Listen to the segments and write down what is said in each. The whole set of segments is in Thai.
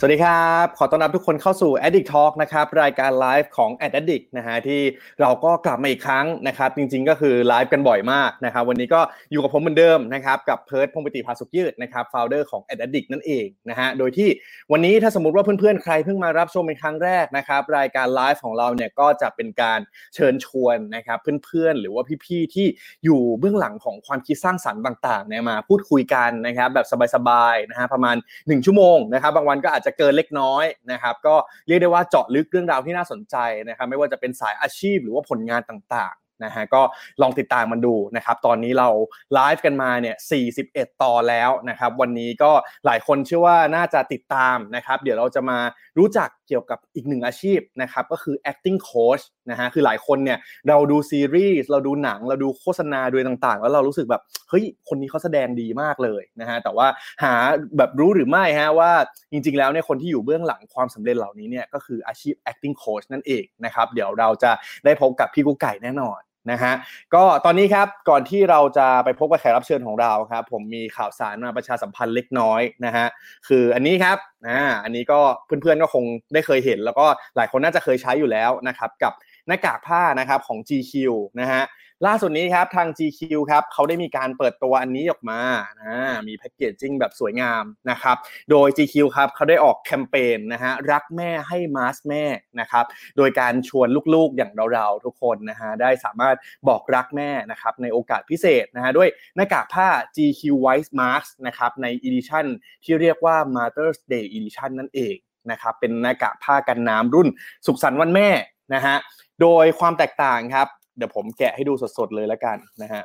สวัสดีครับ ขอต้อนรับทุกคนเข้าสู่ Addict Talk นะครับ รายการไลฟ์ของ Addict นะฮะที่เราก็กลับมาอีกครั้งนะครับ จริงๆก็คือไลฟ์กันบ่อยมากนะครับ วันนี้ก็อยู่กับผมเหมือนเดิมนะครับกับเพิร์ดพงปติภาสุกยืดนะครับโฟาวเดอร์ของ Addict นั่นเองนะฮะโดยที่วันนี้ถ้าสมมติว่าเพื่อนๆ ใครเพิ่งมารับชมเป็นครั้งแรกนะครับ รายการไลฟ์ของเราเนี่ยก็จะเป็นการเชิญชวนนะครับเพื่อนๆ หรือว่าพี่ๆที่อยู่เบื้องหลังของความคิดสร้างสรรค์ต่างๆเนี่ยมาพูดคุยกันนะครับแบบสบายๆนะฮะประมาณ 1 ชั่วโมงนะครับบางวันก็อาจจะจะเกินเล็กน้อยนะครับ ก็เรียกได้ว่าเจาะลึกเรื่องราวที่น่าสนใจนะครับ ไม่ว่าจะเป็นสายอาชีพหรือว่าผลงานต่างๆ นะฮะก็ลองติดตามมันดูนะครับตอนนี้เราไลฟ์กันมาเนี่ย 41ตอนแล้วนะครับวันนี้ก็หลายคนเชื่อว่าน่าจะติดตามนะครับเดี๋ยวเราจะมารู้จักเกี่ยวกับอีกหนึ่งอาชีพนะครับก็คือ acting coach นะฮะคือหลายคนเนี่ยเราดูซีรีส์เราดูหนังเราดูโฆษณาด้วยต่างๆ แล้วเรารู้สึกแบบเฮ้ยคนนี้เขาแสดงดีมากเลยนะฮะแต่ว่าหาแบบรู้หรือไม่ฮะว่าจริงๆแล้วเนี่ยคนที่อยู่เบื้องหลังความสำเร็จเหล่านี้เนี่ยก็คืออาชีพ acting coach นั่นเองนะครับเดี๋ยวเราจะได้พบกับพี่กุ๊กไก่แน่นอน นะฮะก็ตอนนี้ครับก่อนที่เราจะไปพบกับแขกรับเชิญของเราครับ ผมมีข่าวสารมาประชาสัมพันธ์เล็กน้อยนะฮะคืออันนี้ครับอ่าอันนี้ก็เพื่อนๆก็คงได้เคยเห็น แล้วก็หลายคนน่าจะเคยใช้อยู่แล้วนะครับกับหน้ากากผ้านะครับของ GQ นะฮะ ล่าสุดนี้ครับทาง GQ ครับเขาได้มีการเปิดตัวอันนี้ออกมานะมีแพคเกจจิ้งแบบสวยงามนะครับ โดย GQ ครับเขาได้ออกแคมเปญนะฮะรักแม่ให้มาสแม่นะครับ โดยการชวนลูกๆอย่างเราๆทุกคนนะฮะได้สามารถบอกรักแม่นะครับในโอกาสพิเศษนะฮะด้วยหน้ากากผ้า GQ White Mask นะครับใน edition ที่เรียกว่า Mother's Day Edition นั่นเองนะครับเป็นหน้ากากผ้ากันน้ำรุ่นสุขสันต์วันแม่นะฮะโดยความแตกต่างครับ เดี๋ยวผมแกะให้ดูสดๆเลยแล้วกันนะฮะ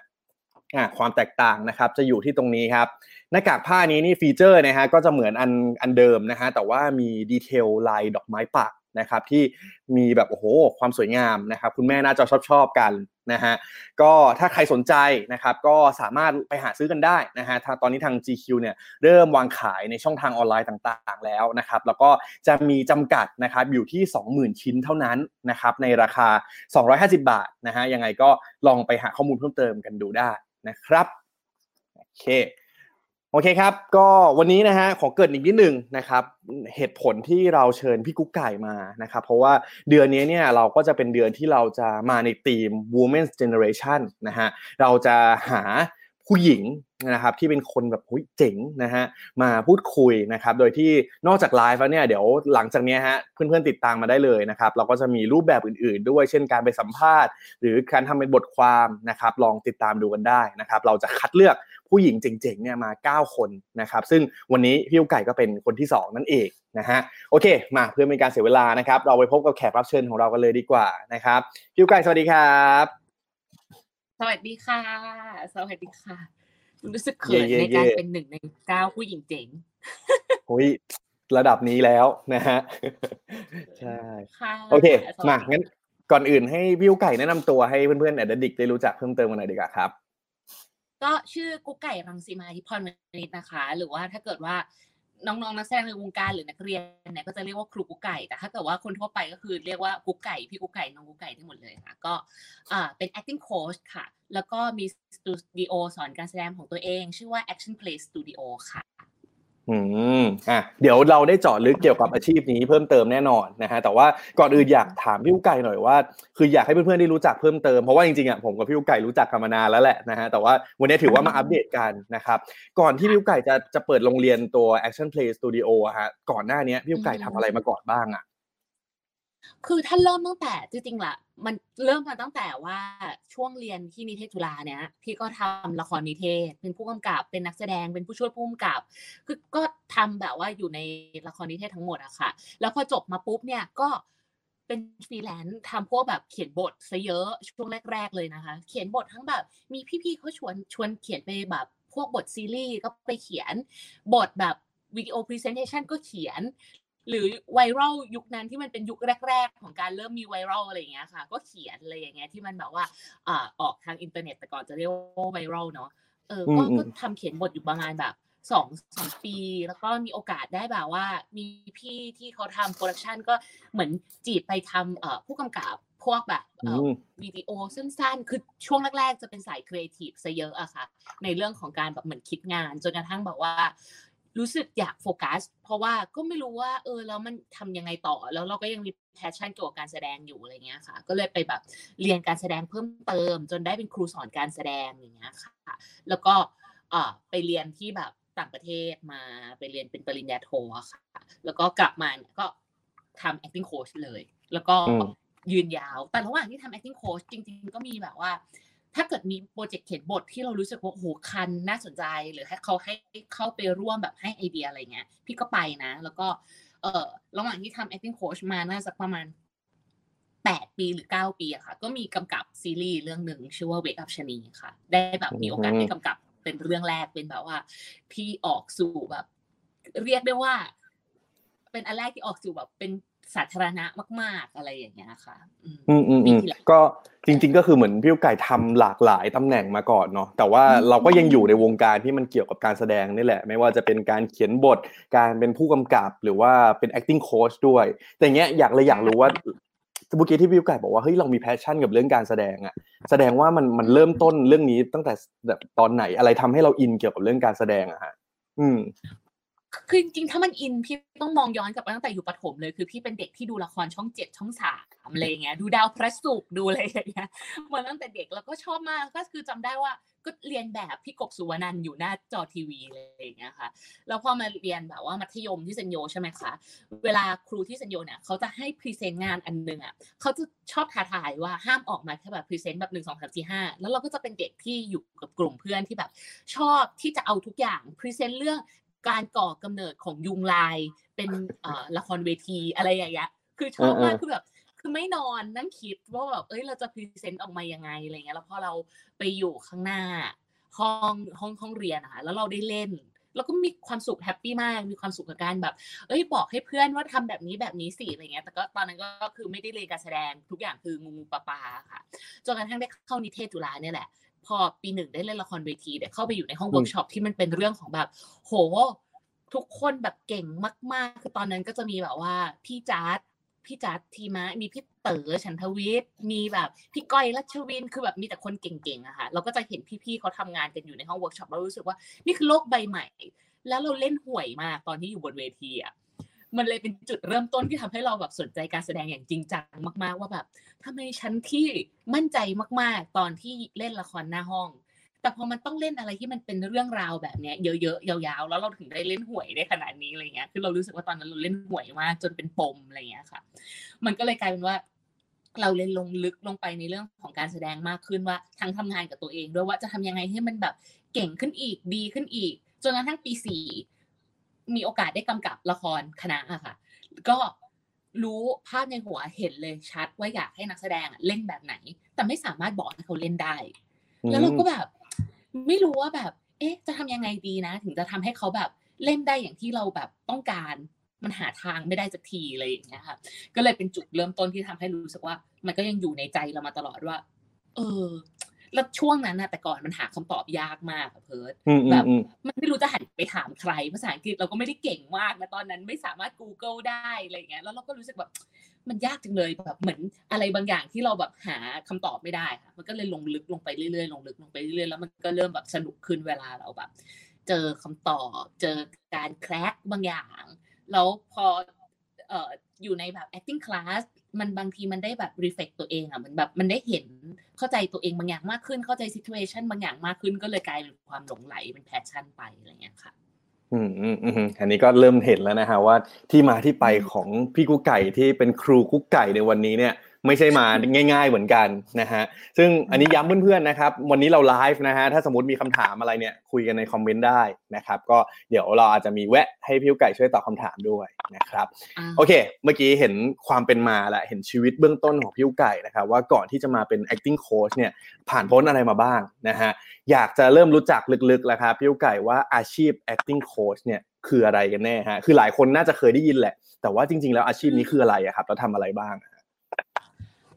ความแตกต่างนะครับจะอยู่ที่ตรงนี้ครับหน้ากากผ้านี้นี่ feature นะฮะก็จะเหมือนอันอันเดิมนะฮะแต่ว่ามีดีเทลลายดอกไม้ปักนะครับที่มีแบบโอ้โหความสวยงามนะครับคุณแม่น่าจะชอบชอบกัน นะฮะก็ถ้าใครสนใจนะครับก็สามารถไปหาซื้อกันได้นะฮะตอนนี้ทาง GQ เนี่ยเริ่มวางขายในช่องทางออนไลน์ต่างๆ แล้วนะครับแล้วก็จะมีจำกัดนะครับอยู่ที่ 20,000 ชิ้นเท่านั้นนะครับในราคา 250 บาทนะฮะยังไงก็ลองไปหาข้อมูลเพิ่มเติมกันดูได้นะครับโอเค โอเคครับ ก็วันนี้นะฮะขอเกิดอีกนิดนึงนะครับเหตุผลที่เราเชิญพี่กุ๊กไก่มานะครับ เพราะว่าเดือนนี้เนี่ยเราก็จะเป็นเดือนที่เราจะมาในธีม Women's Generation นะฮะเราจะหาผู้หญิงนะครับที่เป็นคนแบบเจ๋งนะฮะมาพูดคุยนะครับโดยที่นอกจากไลฟ์แล้วเนี่ยเดี๋ยวหลังจากนี้ฮะเพื่อนๆติดตามมาได้เลยนะครับเราก็จะมีรูปแบบอื่นๆ ด้วยเช่นการไปสัมภาษณ์ หรือการทำเป็นบทความนะครับลองติดตามดูกันได้นะครับเราจะคัดเลือก ผู้หญิงเจ๋งๆเนี่ยมา 9 คนนะครับซึ่งวันนี้พี่ไก่ก็เป็นคนที่ 2 นั่นเองนะฮะโอเค มาเพื่อไม่การเสียเวลานะครับ เราไปพบกับแขกรับเชิญของเรากันเลยดีกว่านะครับพี่ไก่สวัสดีครับ สวัสดีค่ะ สวัสดีค่ะรู้สึกเขินในการเป็นหนึ่งในเก้าผู้หญิงเจ๋งโอ้ยระดับนี้แล้วนะฮะใช่โอเคมางั้นก่อนอื่นให้วิวไก่แนะนำตัวให้เพื่อนๆแอดดิกได้รู้จักเพิ่มเติมกันหน่อยดีกว่าครับ ก็ชื่อกุ๊กไก่รังสีมาทิพรมณิตนะคะ หรือว่าถ้าเกิดว่าน้องๆนักแสดงในวงการหรือนักเรียนเนี่ยก็จะเรียกว่าครูกุ๊กไก่แต่ถ้าเกิดว่าคนทั่วไปก็คือเรียกว่ากุ๊กไก่พี่กุ๊กไก่น้องกุ๊กไก่ทั้งหมดเลยค่ะ ก็เป็น acting coach ค่ะ แล้วก็มีสตูดิโอสอนการแสดงของตัวเอง ชื่อว่า action play studio ค่ะ อืมอะเดี๋ยวเราได้เจาะลึกเกี่ยวกับอาชีพนี้เพิ่มเติมแน่นอนนะฮะแต่ว่าก่อนอื่นอยากถามพี่อุไก่หน่อยว่า คืออยากให้เพื่อนๆได้รู้จักเพิ่มเติมเพราะว่าจริงๆอะผมกับพี่อุไก่รู้จักกันมานานแล้วแหละนะฮะแต่ว่าวันนี้ถือว่ามาอัปเดตกันนะครับก่อนที่พี่อุไก่จะจะเปิดโรงเรียนตัว Action Play Studio อะฮะก่อนหน้านี้พี่อุไก่ทำอะไรมาก่อนบ้างอะคือถ้าเริ่มตั้งแต่จริงๆล่ะ มันเริ่มมาตั้งแต่ว่าช่วงเรียนที่นิเทศจุฬาเนี่ยพี่ก็ทำละครนิเทศ เป็นผู้กำกับเป็นนักแสดงเป็นผู้ช่วยผู้กำกับ คือก็ทำแบบว่าอยู่ในละครนิเทศทั้งหมดอะค่ะ แล้วพอจบมาปุ๊บเนี่ยก็เป็นฟรีแลนซ์ทำพวกแบบเขียนบทซะเยอะช่วงแรก ๆ เลยนะคะ เขียนบททั้งแบบมีพี่ๆเขาชวนชวนเขียนไปแบบพวกบทซีรีส์ก็ไปเขียนบทแบบ video presentation ก็เขียน หรือไวรัลยุคนั้นที่มันเป็นยุคแรก ๆ ของการเริ่มมีไวรัลอะไรอย่างเงี้ยค่ะ ก็เขียนอะไรอย่างเงี้ยที่มันแบบว่าอ่าออกทางอินเทอร์เน็ตแต่ก่อนจะเรียกว่าไวรัลเนาะเออก็ก็ทำเขียนบทอยู่ประมาณแบบสองสองปี แล้วก็มีโอกาสได้แบบว่า มีพี่ที่เขาทำ production ก็เหมือนจีบไปทำเอ่อผู้กำกับพวกแบบเอ่ออืมวิดีโอสั้นๆ คือช่วงแรกๆ จะเป็นสายครีเอทีฟซะเยอะอะค่ะ ในเรื่องของการแบบเหมือนคิดงาน จนกระทั่งแบบว่า รู้สึกอยากโฟกัส เพราะว่าก็ไม่รู้ว่า เออแล้วมันทำยังไงต่อ แล้วเราก็ยังมี passion เกี่ยวกับการแสดงอยู่อะไรเงี้ยค่ะ ก็เลยไปแบบเรียนการแสดงเพิ่มเติม จนได้เป็นครูสอนการแสดงอย่างเงี้ยค่ะ แล้วก็เอ่อไปเรียนที่แบบต่างประเทศมาไปเรียนเป็นปริญญาโทอะค่ะ แล้วก็กลับมาเนี่ยก็ทำ acting coach เลย แล้วก็อืมยืนยาว แต่ระหว่างที่ทำ acting coach จริง ๆ ก็มีแบบว่า ถ้าเกิดมีโปรเจกต์เขียนบทที่เรารู้สึกว่าโอ้โหคันน่าสนใจหรือให้เขาให้เข้าไปร่วมแบบให้ไอเดียอะไรเงี้ย พี่ก็ไปนะ แล้วก็เออระหว่างที่ทำ acting coach มาน่าจะประมาณแปดปีหรือเก้าปีอะค่ะ ก็มีกำกับซีรีส์เรื่องหนึ่งชื่อว่า Wake Up ชนีค่ะ ได้แบบมีโอกาสอืมได้กำกับเป็นเรื่องแรกเป็นแบบว่า ที่ออกสู่แบบ เรียกได้ว่า เป็นอันแรกที่ออกสู่แบบเป็น สาธารณะมาก ๆ อะไรอย่างเงี้ยค่ะ อืมอืมอืมปีอืมที่แล้วก็จริง ๆ ก็คือเหมือนพี่ลูกไก่ทำหลากหลายตำแหน่งมาก่อนเนาะแต่ว่าอืมเราก็ยังอยู่ในวงการที่มันเกี่ยวกับการแสดงนี่แหละ ไม่ว่าจะเป็นการเขียนบทการเป็นผู้กำกับหรือว่าเป็น acting coach ด้วย แต่เงี้ยอยากเลยอยากรู้ว่าเมื่อกี้ที่พี่กุ๊กไก่บอกว่าเฮ้ยเรามี passion กับเรื่องการแสดงอะแสดงว่ามันมันเริ่มต้นเรื่องนี้ตั้งแต่แบบตอนไหนอะไรทำให้เรา in เกี่ยวกับเรื่องการแสดงอะฮะอืม คือจริงๆถ้ามัน in พี่ต้องมองย้อนกลับไปตั้งแต่อยู่ประถมเลยคือพี่เป็นเด็กที่ดูละครช่องเจ็ดช่องสามอะไรเงี้ยดูดาวพระศุกร์ดูอะไรอย่างเงี้ยมาตั้งแต่เด็กแล้วก็ชอบมากก็คือจำได้ว่าก็เรียนแบบพี่กบสุวนันท์อยู่หน้าจอทีวีเลยอย่างเงี้ยค่ะแล้วพอมาเรียนแบบว่ามัธยมที่เซนต์โยใช่ไหมคะเวลาครูที่เซนต์โยเนี่ยเขาจะให้ present งานอันหนึ่งอะเขาจะชอบท้าทายว่าห้ามออกมาแค่แบบ present แบบหนึ่งสองสามสี่ห้าแล้วเราก็จะเป็นเด็กที่อยู่กับกลุ่มเพื่อนที่แบบชอบที่จะเอาทุกอย่าง present เรื่อง การก่อกำเนิดของยุงลายเป็นเอ่อละครเวทีอะไรอย่างเงี้ยคือชอบมากเออเออคือแบบคือไม่นอนนั่งคิดว่าแบบเอ้ยเราจะ present ออกมายังไงอะไรเงี้ยแล้วพอเราไปอยู่ข้างหน้า ห้องห้องห้องเรียนอะค่ะแล้วเราได้เล่นแล้วก็มีความสุข happy มาก มีความสุขกับการแบบ เอ้ยบอกให้เพื่อนว่าทำแบบนี้แบบนี้สิอะไรเงี้ย แต่ก็ตอนนั้นก็คือไม่ได้เรียนการแสดงทุกอย่างคืองูงูปลาปลาค่ะ จนกระทั่งได้เข้านิเทศจุฬาเนี่ยแหละ พอปีหนึ่งได้เล่นละครเวทีได้เข้าไปอยู่ในห้องอืมเวิร์กช็อปที่มันเป็นเรื่องของแบบ โห ทุกคนแบบเก่งมาก ๆ คือตอนนั้นก็จะมีแบบว่า พี่จัดพี่จัดทีมะมีพี่เต๋อฉันทวิชช์มีแบบพี่ก้อยรัชวินคือแบบมีแต่คนเก่งๆอะค่ะเราก็จะเห็นพี่ๆเขาทำงานกันอยู่ในห้องเวิร์กช็อปแล้วรู้สึกว่านี่คือโลกใบใหม่ แล้วเราเล่นห่วยมากตอนที่อยู่บนเวทีอะ มันเลยเป็นจุดเริ่มต้นที่ทำให้เราแบบสนใจการแสดงอย่างจริงจังมากๆ ว่าแบบทำไมฉันที่มั่นใจมากๆ ตอนที่เล่นละครหน้าห้อง แต่พอมันต้องเล่นอะไรที่มันเป็นเรื่องราวแบบเนี้ยเยอะๆยาวๆ แล้วเราถึงได้เล่นห่วยได้ขนาดนี้อะไรเงี้ยคือเรารู้สึกว่าตอนนั้นเราเล่นห่วยมากจนเป็นปมอะไรเงี้ยค่ะ มันก็เลยกลายเป็นว่าเราเรียนลงลึกลงไปในเรื่องของการแสดงมากขึ้นว่าทั้งทำงานกับตัวเองด้วยว่าจะทำยังไงให้มันแบบเก่งขึ้นอีกดีขึ้นอีก จนกระทั่งปีสี่ มีโอกาสได้กำกับละครคณะอะค่ะ ก็รู้ภาพในหัวเห็นเลยชัดว่าอยากให้นักแสดงอะเล่นแบบไหน แต่ไม่สามารถบอกให้เขาเล่นได้ แล้วเราก็แบบ ไม่รู้ว่าแบบ เอ๊ะ จะทำยังไงดีนะ ถึงจะทำให้เขาแบบเล่นได้อย่างที่เราแบบต้องการ มันหาทางไม่ได้สักทีอะไรอย่างเงี้ยค่ะ ก็เลยเป็นจุดเริ่มต้นที่ทำให้รู้สึกว่า มันก็ยังอยู่ในใจเรามาตลอดว่า เออ แล้วช่วงนั้นนะแต่ก่อนมันหาคำตอบยากมากอะเพิร์ดอืมอืแบมบอืมมันไม่รู้จะหันไปถามใคร ภาษาอังกฤษเราก็ไม่ได้เก่งมากนะตอนนั้นไม่สามารถ Google ได้อะไรอย่างเงี้ยแล้วเราก็รู้สึกแบบมันยากจังเลยแบบเหมือนอะไรบางอย่างที่เราแบบหาคำตอบไม่ได้ค่ะมันก็เลยลงลึกลงไปเรื่อยๆลงลึกลงไปเรื่อยๆแล้วมันก็เริ่มแบบสนุกขึ้นเวลาเราแบบ เจอคำตอบ เจอการ crack บางอย่าง แล้วพอเอ่ออยู่ในแบบ acting class มันบางทีมันได้แบบ reflect ตัวเองอะมันแบบมันได้เห็นเข้าใจตัวเองบางอย่างมากขึ้นเข้าใจ situation บางอย่างมากขึ้นก็เลยกลายเป็นความหลงใหลเป็น passion ไปอะไรเงี้ยค่ะ อืมอืมอืมอันนี้ก็เริ่มเห็นแล้วนะฮะว่าที่มาที่ไปของพี่กุ๊กไก่ที่เป็นครูกุ๊กไก่ในวันนี้เนี่ย ไม่ใช่มาง่าย ๆเหมือนกันนะฮะซึ่งอันนี้ย้ำเพื่อนๆนะครับ วันนี้เราไลฟ์นะฮะถ้าสมมติมีคำถามอะไรเนี่ยคุยกันในคอมเมนต์ได้นะครับ ก็เดี๋ยวเราอาจจะมีแวะให้พี่กุ๊กไก่ช่วยตอบคำถามด้วยนะครับอ่าโอเค เมื่อกี้เห็นความเป็นมาและเห็นชีวิตเบื้องต้นของพี่กุ๊กไก่นะครับ ว่าก่อนที่จะมาเป็น acting coach เนี่ยผ่านพ้นอะไรมาบ้างนะฮะอยากจะเริ่มรู้จักลึกๆแล้วครับพี่กุ๊กไก่ว่าอาชีพ acting coach เนี่ยคืออะไรกันแน่ฮะคือหลายคนน่าจะเคยได้ยินแหละ แต่ว่าจริง ๆ แล้วอาชีพนี้คืออะไรอะครับแล้วทำอะไรบ้างอะ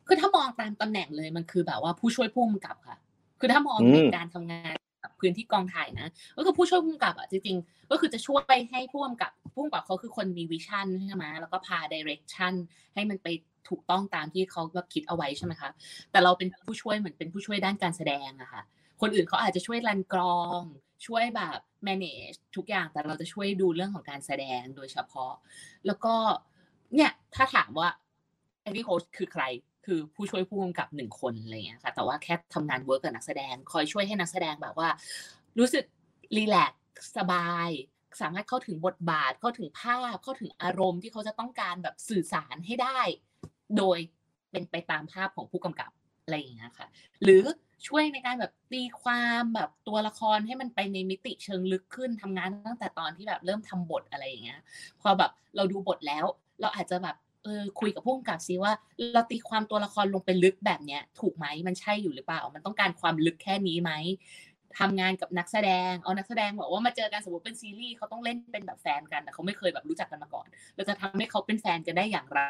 คือถ้ามองตามตำแหน่งเลยมันคือแบบว่าผู้ช่วยผู้กำกับค่ะ คือถ้ามองในการทำงานพื้นที่กองถ่ายนะ ก็คือผู้ช่วยผู้กำกับอะจริงๆ ก็คือจะช่วยให้ผู้กำกับผู้กำกับเขาคือคนมีวิชั่นใช่ไหมแล้วก็พาดิเรกชันให้มันไปถูกต้องตามที่เขาแบบคิดเอาไว้ใช่ไหมคะ แต่เราเป็นผู้ช่วยเหมือนเป็นผู้ช่วยด้านการแสดงอะค่ะ คนอื่นเขาอาจจะช่วยรันกรอง ช่วยแบบ manage ทุกอย่าง แต่เราจะช่วยดูเรื่องของการแสดงโดยเฉพาะ แล้วก็เนี่ยถ้าถามว่า acting coach คือใคร คือผู้ช่วยผู้กำกับหนึ่งคนอะไรเงี้ยค่ะแต่ว่าแค่ทำงาน work กับนักแสดง คอยช่วยให้นักแสดงแบบว่า รู้สึก relax สบาย สามารถเข้าถึงบทบาทเข้าถึงภาพเข้าถึงอารมณ์ที่เขาจะต้องการแบบสื่อสารให้ได้ โดยเป็นไปตามภาพของผู้กำกับอะไรอย่างเงี้ยค่ะหรือช่วยในการแบบตีความแบบตัวละครให้มันไปในมิติเชิงลึกขึ้นทำงานตั้งแต่ตอนที่แบบเริ่มทำบทอะไรอย่างเงี้ย พอแบบเราดูบทแล้ว เราอาจจะแบบ เออคุยกับผู้กำกับซิว่า เราตีความตัวละครลงไปลึกแบบเนี้ยถูกไหมมันใช่อยู่หรือเปล่า มันต้องการความลึกแค่นี้ไหมทำงานกับนักแสดง เอานักแสดงบอกว่ามาเจอกันสมมติเป็นซีรีส์เขาต้องเล่นเป็นแบบแฟนกันแต่เขาไม่เคยแบบรู้จักกันมาก่อน เราจะทำให้เขาเป็นแฟนกันได้อย่างไร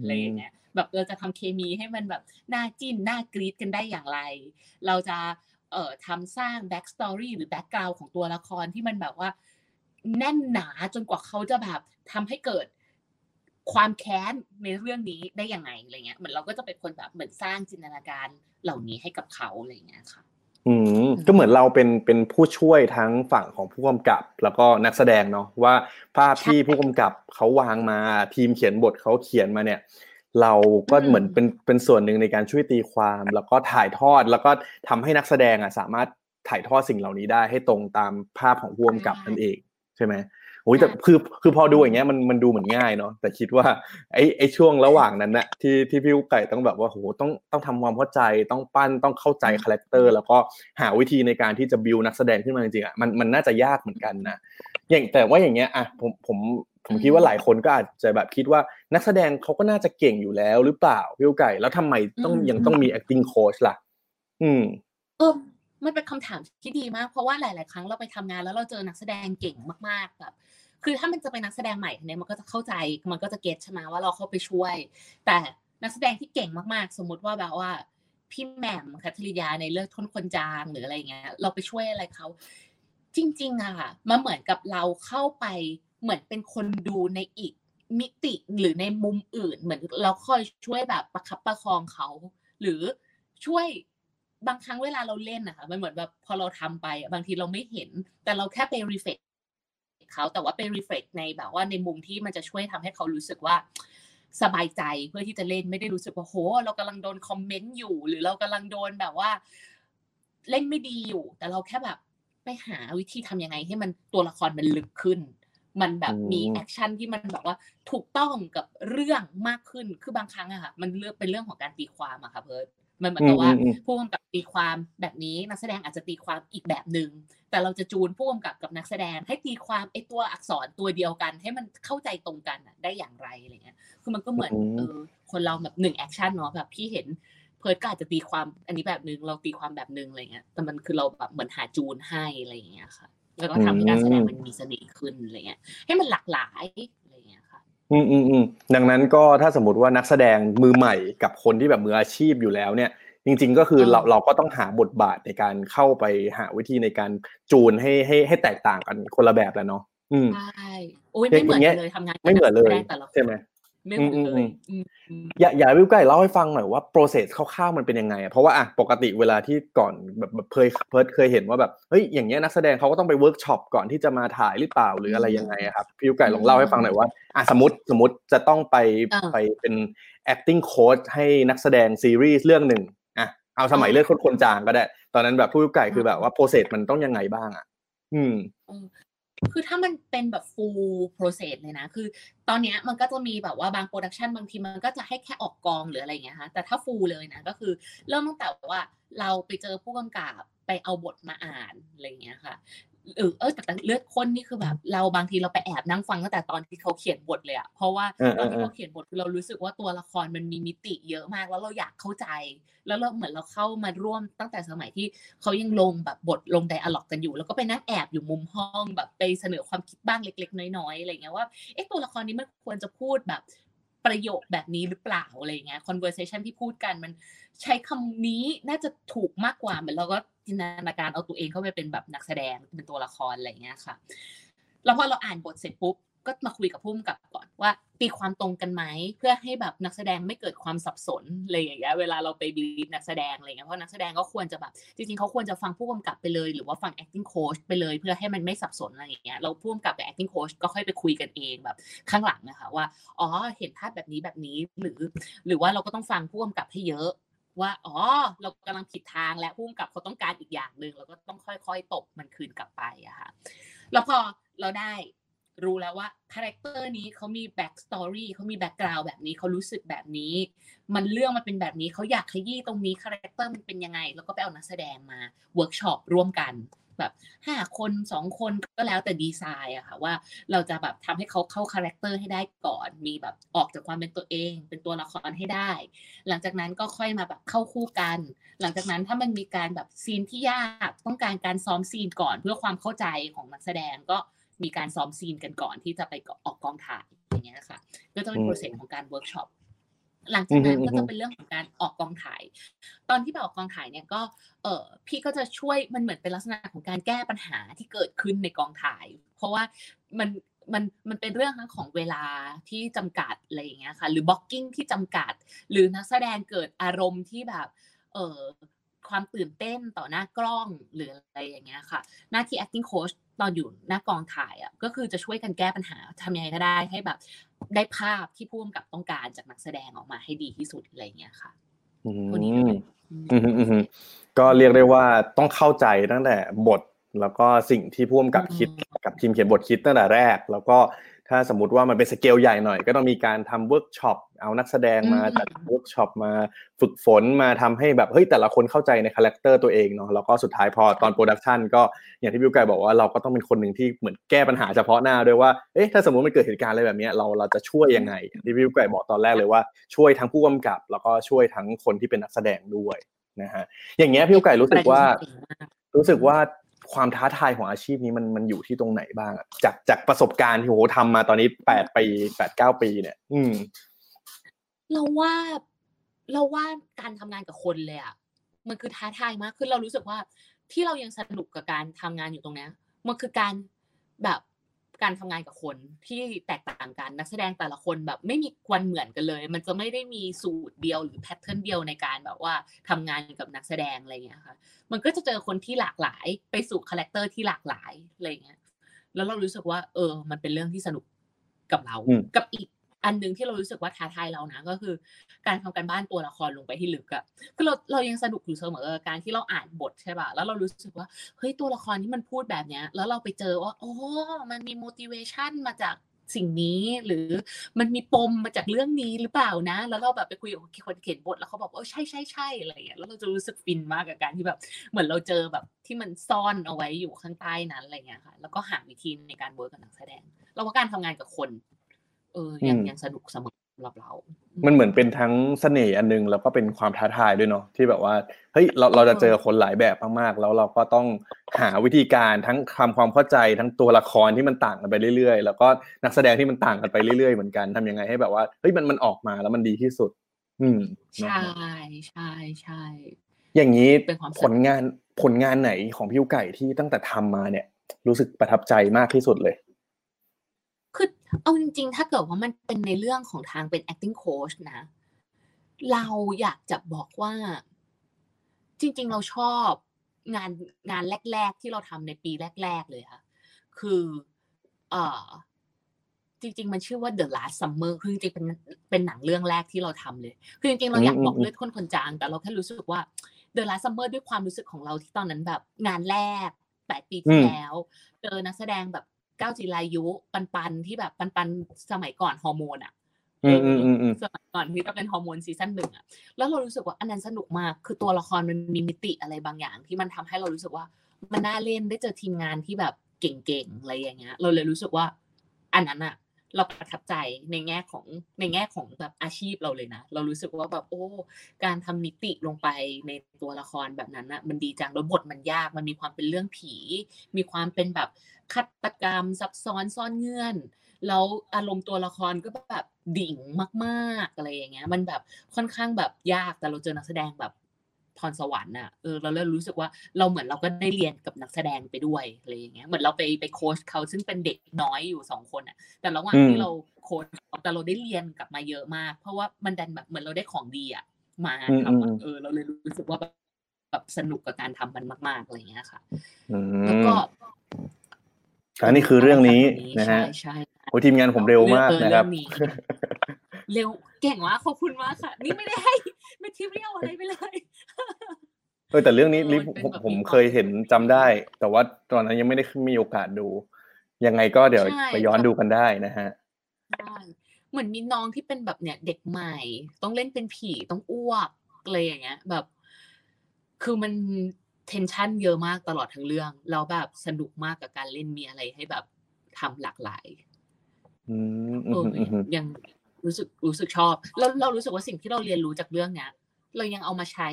อะไรอย่างเงี้ย แบบเราจะทำเคมีให้มันแบบน่าจิ้นน่ากรี๊ดกันได้อย่างไร เราจะเอ่อทำสร้าง backstory หรือ background ของตัวละครที่มันแบบว่า แน่นหนาจนกว่าเขาจะแบบทำให้เกิด ความแค้นในเรื่องนี้ได้ยังไงอะไรเงี้ยเหมือนเราก็จะเป็นคนแบบเหมือนสร้างจินตนาการเหล่านี้ให้กับเขาอะไรเงี้ยค่ะ อืมก็เหมือนเราเป็นเป็นผู้ช่วยทั้งฝั่งของผู้กำกับ แล้วก็นักแสดงเนาะว่าภาพที่ผู้กำกับเขาวางมาทีมเขียนบทเขาเขียนมาเนี่ย เราก็เหมือนเป็นเป็นส่วนหนึ่งในการช่วยตีความ แล้วก็ถ่ายทอดแล้วก็ทำให้นักแสดงอะสามารถถ่ายทอดสิ่งเหล่านี้ได้ให้ตรงตามภาพของผู้กำกับนั่นเองใช่ไหม โอ้ยแต่คือคือพอดูอย่างเงี้ยมันมันดูเหมือนง่ายเนาะแต่คิดว่าไอ้ไอ้ช่วงระหว่างนั้นนะที่ที่พี่ไก่ต้องแบบว่าโหต้องต้องทำความเข้าใจต้องปั้นต้องเข้าใจ character แล้วก็หาวิธีในการที่จะบิวนักแสดงขึ้นมาจริงๆอะมันมันน่าจะยากเหมือนกันนะอย่างแต่ว่าอย่างเงี้ยอะผมผมผมคิดว่าหลายคนก็อาจจะแบบคิดว่านักแสดงเขาก็น่าจะเก่งอยู่แล้วหรือเปล่าพี่ไก่ แล้วทำไมต้องยังต้องมี acting coach ล่ะ อืมเออ มันเป็นคำถามที่ดีมาก เพราะว่าหลาย ๆ ครั้งเราไปทำงานแล้วเราเจอนักแสดงเก่งมากๆแบบคือถ้ามันจะเป็นนักแสดงใหม่เนี่ยมันก็จะเข้าใจมันก็จะเก็ตใช่ไหมว่าเราเข้าไปช่วย แต่นักแสดงที่เก่งมากๆ สมมุติว่าแบบว่าพี่แหม่มคัทริยาในเรื่องทนคนจางหรืออะไรเงี้ย เราไปช่วยอะไรเขาจริง ๆอะค่ะมันเหมือนกับเราเข้าไปเหมือนเป็นคนดูในอีกมิติหรือในมุมอื่น เหมือนเราคอยช่วยแบบประคับประคองเขา หรือช่วย บางครั้งเวลาเราเล่นนะคะมันเหมือนแบบพอเราทำไปบางทีเราไม่เห็น แต่เราแค่ไปรีเฟกเขาแต่ว่าไปรีเฟกในแบบว่าในมุมที่มันจะช่วยทำให้เขารู้สึกว่าสบายใจเพื่อที่จะเล่นไม่ได้รู้สึกว่าโห เรากำลังโดนคอมเมนต์อยู่ หรือเรากำลังโดนแบบว่า เล่นไม่ดีอยู่ แต่เราแค่แบบไปหาวิธีทำยังไงให้มันตัวละครมันลึกขึ้น มันแบบมี action ที่มันแบบว่าถูกต้องกับเรื่องมากขึ้นคือบางครั้งอะค่ะ มันเลือกเป็นเรื่องของการตีความอะค่ะเพิร์ด มันเหมือนกับว่าผู้กำกับตีความแบบนี้นักแสดงอาจจะตีความอีกแบบหนึ่งแต่เราจะจูนผู้กำกับกับนักแสดง ให้ตีความไอ้ตัวอักษรตัวเดียวกัน ให้มันเข้าใจตรงกันได้อย่างไรอะไรเงี้ยคือมันก็เหมือนเออคนเราแบบหนึ่ง action เนาะแบบพี่เห็นเพิร์ดก็อาจจะตีความอันนี้แบบหนึ่งเราตีความแบบหนึ่งอะไรเงี้ยแต่มันคือเราแบบเหมือนหาจูนให้อะไรเงี้ยค่ะ แล้วก็ทำให้การแสดงมันมีเสน่ห์ขึ้นอะไรเงี้ยให้มันหลากหลาย อะไรเงี้ยค่ะอืมอืมอืมดังนั้นก็ถ้าสมมติว่านักแสดงมือใหม่กับคนที่แบบมืออาชีพอยู่แล้วเนี่ย จริง ๆ ก็คือเราเราก็ต้องหาบทบาทในการเข้าไปหาวิธีในการจูนให้ให้ให้แตกต่างกันคนละแบบแหละเนาะอืมใช่โอ้ยไม่เหมือนกันเลยทำงานไม่เหมือนเลยแต่ละคนใช่ไหม ไม่เหมือนเลยอืมอย่าอย่าวิวไก่เล่าให้ฟังหน่อยว่า process คร่าวๆมันเป็นยังไงอะเพราะว่าอะปกติเวลาที่ก่อนแบบแบบเคยเพิร์ดเคยเห็นว่าแบบเฮ้ยอย่างเงี้ยนักแสดงเขาก็ต้องไปเวิร์กช็อปก่อนที่จะมาถ่ายหรือเปล่าหรืออะไรยังไงอะครับพี่วิวไก่ลองเล่าให้ฟังหน่อยว่าอะสมมติสมมติจะต้องไปอ่าไปเป็น acting coach ให้นักแสดงซีรีส์เรื่องหนึ่งอะเอาสมัยเลือดข้นคนจางก็ได้ ตอนนั้นแบบพี่วิวไก่คือแบบว่า process มันต้องยังไงบ้างอะอืม คือถ้ามันเป็นแบบ full process เลยนะ คือตอนนี้มันก็จะมีแบบว่าบาง production บางทีมันก็จะให้แค่ออกกองหรืออะไรอย่างเงี้ยค่ะแต่ถ้า full เลยนะก็คือเริ่มตั้งแต่ว่าเราไปเจอผู้กำกับไปเอาบทมาอ่านอะไรอย่างเงี้ยค่ะ เออเออแต่เลือดข้นนี่คือแบบ เราบางทีเราไปแอบนั่งฟังตั้งแต่ตอนที่เขาเขียนบทเลยอะเพราะว่าตอนที่เออเขาเขียนบทคือเรารู้สึกว่าตัวละครมันมีมิติเยอะมาก แล้วเราอยากเข้าใจ แล้วเราเหมือนเราเข้ามาร่วมตั้งแต่สมัยที่เขายังลงแบบบทลงไดอะล็อกกันอยู่ แล้วก็ไปนั่งแอบอยู่มุมห้องแบบไปเสนอความคิดบ้างเล็ก ๆ น้อยๆอะไรเงี้ยว่าเอ๊ะตัวละครนี้มันควรจะพูดแบบ ประโยคแบบนี้หรือเปล่าอะไรเงี้ย conversation ที่พูดกันมันใช้คำนี้น่าจะถูกมากกว่าเหมือนเราก็จินตนาการเอาตัวเองเข้าไปเป็นแบบนักแสดงเป็นตัวละครอะไรเงี้ยค่ะแล้วพอเราอ่านบทเสร็จปุ๊บ ก็มาคุยกับพุ่มกับก่อนว่าตีความตรงกันไหมเพื่อให้แบบนักแสดงไม่เกิดความสับสนอะไรอย่างเงี้ยเวลาเราไปบีบนักแสดงอะไรเงี้ยเพราะนักแสดงก็ควรจะแบบจริงๆเขาควรจะฟังผู้กำกับไปเลย หรือว่าฟัง acting coach ไปเลย เพื่อให้มันไม่สับสนอะไรอย่างเงี้ยเราผู้กำกับกับ acting coach ก็ค่อยไปคุยกันเองแบบข้างหลังนะคะว่าอ๋อเห็นภาพแบบนี้แบบนี้หรือ หรือว่าเราก็ต้องฟังผู้กำกับให้เยอะว่าอ๋อเรากำลังผิดทางและผู้กำกับเขาต้องการอีกอย่างหนึ่งเราก็ต้องค่อยๆตบมันคืนกลับไปอะค่ะแล้วพอเราได้ รู้แล้วว่า character นี้เขามี backstory เขามี background แบบนี้เขารู้สึกแบบนี้ มันเรื่องมันเป็นแบบนี้เขาอยากขยี้ตรงนี้ character มันเป็นยังไง แล้วก็ไปเอานักแสดงมาเวิร์กช็อปร่วมกันแบบห้าคนสองคนก็แล้วแต่ดีไซน์อะค่ะว่าเราจะแบบทำให้เขาเข้า character ให้ได้ก่อน มีแบบออกจากความเป็นตัวเอง เป็นตัวละครให้ได้ หลังจากนั้นก็ค่อยมาแบบเข้าคู่กัน หลังจากนั้นถ้ามันมีการแบบซีนที่ยากต้องการการซ้อมซีนก่อนเพื่อความเข้าใจของนักแสดงก็ มีการซ้อมซีนกันก่อนที่จะไปออกกองถ่ายอย่างเงี้ยค่ะก็จะเป็น process ของการเวิร์กช็อปหลังจากนั้นก็จะเป็นเรื่องของการออกกองถ่าย ตอนที่ไปออกกองถ่ายเนี่ยก็ เออพี่ก็จะช่วยมันเหมือนเป็นลักษณะของการแก้ปัญหาที่เกิดขึ้นในกองถ่าย เพราะว่ามันมันมันเป็นเรื่องทั้งของเวลาที่จำกัดอะไรอย่างเงี้ยค่ะ หรือบล็อกกิ้งที่จำกัด หรือนักแสดงเกิดอารมณ์ที่แบบ เออความตื่นเต้นต่อหน้ากล้องหรืออะไรอย่างเงี้ยค่ะ หน้าที่ acting coach ตอนอยู่หน้ากองถ่ายอะก็คือจะช่วยกันแก้ปัญหาทำยังไงก็ได้ให้แบบ ได้ภาพที่ผู้กำกับต้องการจากนักแสดงออกมาให้ดีที่สุดอะไรเงี้ยค่ะอืคนนี้มอืมอืมอืมก็เรียกได้ว่าต้องเข้าใจตั้งแต่บทแล้วก็สิ่งที่ผู้กำกับคิดกับทีมเขียนบทคิดตั้งแต่แรก แล้วก็ ถ้าสมมติว่ามันเป็นสเกลใหญ่หน่อย ก็ต้องมีการทำเวิร์กช็อปเอานักแสดงมาอืมจัดเวิร์กช็อปมาฝึกฝนมาทำให้แบบเฮ้ยแต่ละคนเข้าใจใน character ตัวเองเนาะแล้วก็สุดท้ายพอตอน production ก็อย่างที่บิวไก่บอกว่าเราก็ต้องเป็นคนหนึ่งที่เหมือนแก้ปัญหาเฉพาะหน้าด้วยว่าเอ๊ะถ้าสมมติมันเกิดเหตุการณ์อะไรแบบเนี้ยเราเราจะช่วยยังไงอย่างที่บิวไก่บอกตอนแรกเลยว่าช่วยทั้งผู้กำกับ แล้วก็ช่วยทั้งคนที่เป็นนักแสดงด้วยนะฮะอย่างเงี้ยพี่ไก่รู้สึกว่าประเด็นที่เก่งมากรู้สึกว่า ความท้าทายของอาชีพนี้มันมันอยู่ที่ตรงไหนบ้างอะจากจากประสบการณ์ที่โหทำมาตอนนี้แปดปีแปดเก้าปีเนี่ย อืม เราว่าเราว่าการทำงานกับคนเลยอะมันคือท้าทายมากคือเรารู้สึกว่าที่เรายังสนุกกับการทำงานอยู่ตรงนี้มันคือการแบบ การทำงานกับคนที่แตกต่างกันนักแสดงแต่ละคนแบบไม่มีวันเหมือนกันเลย มันจะไม่ได้มีสูตรเดียวหรือ pattern เดียวในการแบบว่าทำงานกับนักแสดงอะไรเงี้ยค่ะมันก็จะเจอคนที่หลากหลายไปสู่ character ที่หลากหลายอะไรเงี้ยแล้วเรารู้สึกว่า เออ มันเป็นเรื่องที่สนุกกับเราอืมกับอีก อันหนึ่งที่เรารู้สึกว่าท้าทายเรานะก็คือ การทำการบ้านตัวละครลงไปที่ลึกอะคือเราเรายังสนุกอยู่เสมอกับการที่เราอ่านบทใช่ป่ะแล้วเรารู้สึกว่าเฮ้ยตัวละครที่มันพูดแบบเนี้ย แล้วเราไปเจอว่าโอ้มันมี motivation มาจากสิ่งนี้หรือมันมีปมมาจากเรื่องนี้หรือเปล่านะ แล้วเราแบบไปคุยกับคนเขียนบทแล้วเขาบอกว่าเออใช่ใช่ใช่อะไรอย่างเงี้ยแล้วเราจะรู้สึกฟินมากกับการที่แบบ เหมือนเราเจอแบบที่มันซ่อนเอาไว้อยู่ข้างใต้นั้นอะไรเงี้ยค่ะ แล้วก็หาวิธีในการเวิร์กกับนักแสดงเราว่าการทำงานกับคน เออยังอืมยังสนุกเสมอสำหรับเรา มันเหมือนเป็นทั้งเสน่ห์อันนึงแล้วก็เป็นความท้าทายด้วยเนาะที่แบบว่าเฮ้ยเราเราจะเจอคนหลายแบบมากๆ แล้วเราก็ต้องหาวิธีการทั้งทำความเข้าใจทั้งตัวละครที่มันต่างกันไปเรื่อยๆ แล้วก็นักแสดงที่มันต่างกันไปเรื่อยๆเหมือนกันทำยังไงให้แบบว่าเฮ้ยมันมันออกมาแล้วมันดีที่สุด อืมเนอะใช่ใช่ใช่อย่างนี้เป็นความผลงานผลงานไหนของพี่ยุไก่ที่ตั้งแต่ทำมาเนี่ย รู้สึกประทับใจมากที่สุดเลย คือเอาจริง ๆ ถ้าเกิดว่ามันเป็นในเรื่องของทางเป็น acting coach นะ เราอยากจะบอกว่า จริง ๆ เราชอบงานงานแรก ๆ ที่เราทำในปีแรก ๆ เลยค่ะ คือเอ่อจริง ๆ มันชื่อว่า The Last Summer คือจริงๆเป็นเป็นหนังเรื่องแรกที่เราทำเลย คือจริง ๆ เราอยากบอกอืมอืมเลือดข้นคนจาง แต่เราแค่รู้สึกว่า The Last Summer ด้วยความรู้สึกของเราที่ตอนนั้นแบบงานแรกแปดปีที่แล้ว เจอนักแสดงแบบ ก้าวจิรายุ ปันปันๆที่แบบปันปันๆสมัยก่อนฮอร์โมนอะอืมอืมอืมอืมสมัยก่อนที่จะเป็นฮอร์โมนซีซั่นหนึ่งอะแล้วเรารู้สึกว่าอันนั้นสนุกมากคือตัวละครมันมีมิติอะไรบางอย่าง ที่มันทำให้เรารู้สึกว่ามันน่าเล่นได้เจอทีมงานที่แบบเก่งๆอะไรอย่างเงี้ย เราเลยรู้สึกว่า อันนั้นอะ เราประทับใจในแง่ของในแง่ของแบบอาชีพเราเลยนะ เรารู้สึกว่าแบบโอ้ การทำมิติลงไปในตัวละครแบบนั้นนะมันดีจังแล้วบทมันยาก มันมีความเป็นเรื่องผี มีความเป็นแบบฆาตกรรมซับซ้อนซ่อนเงื่อน แล้วอารมณ์ตัวละครก็แบบดิ่งมาก ๆอะไรอย่างเงี้ย มันแบบค่อนข้างแบบยากแต่เราเจอนักแสดงแบบ พรสวรรค์อะเออเราเริ่มรู้สึกว่าเราเหมือนเราก็ได้เรียนกับนักแสดงไปด้วยอะไรอย่างเงี้ยเหมือนเราไปไปโค้ชเขาซึ่งเป็นเด็กน้อยอยู่สองคนอะ แต่ระหว่างที่เราโค้ชแต่เราได้เรียนกลับมาเยอะมาก เพราะว่ามันดันแบบเหมือนเราได้ของดีอะมาทำเออเราเลยรู้สึกว่าแบบสนุกกับการทำมันมาก ๆอะไรอย่างเงี้ยค่ะแล้วก็อันนี้คือเรื่องนี้นะฮะใช่ โอ้ทีมงานผมเร็วมากนะครับ เร็วเก่งมากขอบคุณมากค่ะ นี่ไม่ได้ให้ไม่ทิเรียลอะไรไปเลยเออแต่เรื่องนี้ลิฟผมเคยเห็นจำได้ แต่ว่าตอนนั้นยังไม่ได้มีโอกาสดู ยังไงก็เดี๋ยวไปย้อนดูกันได้นะฮะใช่เหมือนมีน้องที่เป็นแบบเนี่ย เด็กใหม่ ต้องเล่นเป็นผีต้องอ้วกอะไรอย่างเงี้ย แบบ คือมันเทนชันเยอะมากตลอดทั้งเรื่องแล้วแบบสนุกมากกับการเล่นมีอะไรให้แบบทำหลากหลาย เออยังรู้สึกรู้สึกชอบ แล้วเรารู้สึกว่าสิ่งที่เราเรียนรู้จากเรื่องเนี้ย เรายังเอามาใช้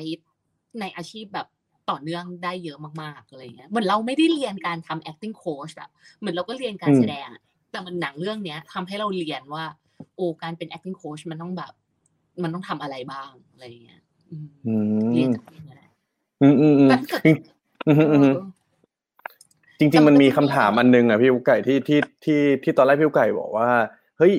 ในอาชีพแบบต่อเนื่องได้เยอะมากๆอะไรเงี้ยเหมือนเราไม่ได้เรียนการทำ acting coach อะเหมือนเราก็เรียนการแสดงแต่มันหนังเรื่องเนี้ยทำให้เราเรียนว่า โอ้การเป็น acting coach มันต้องแบบ มันต้องทำอะไรบ้างอะไรเงี้ยเรียนจากเรื่องนี้อืมอืมอืม จริง ๆ มันมีคำถามอันนึงอะพี่อุไก่ที่ที่ที่ที่ตอนแรกพี่อุไก่บอกว่าเฮ้ย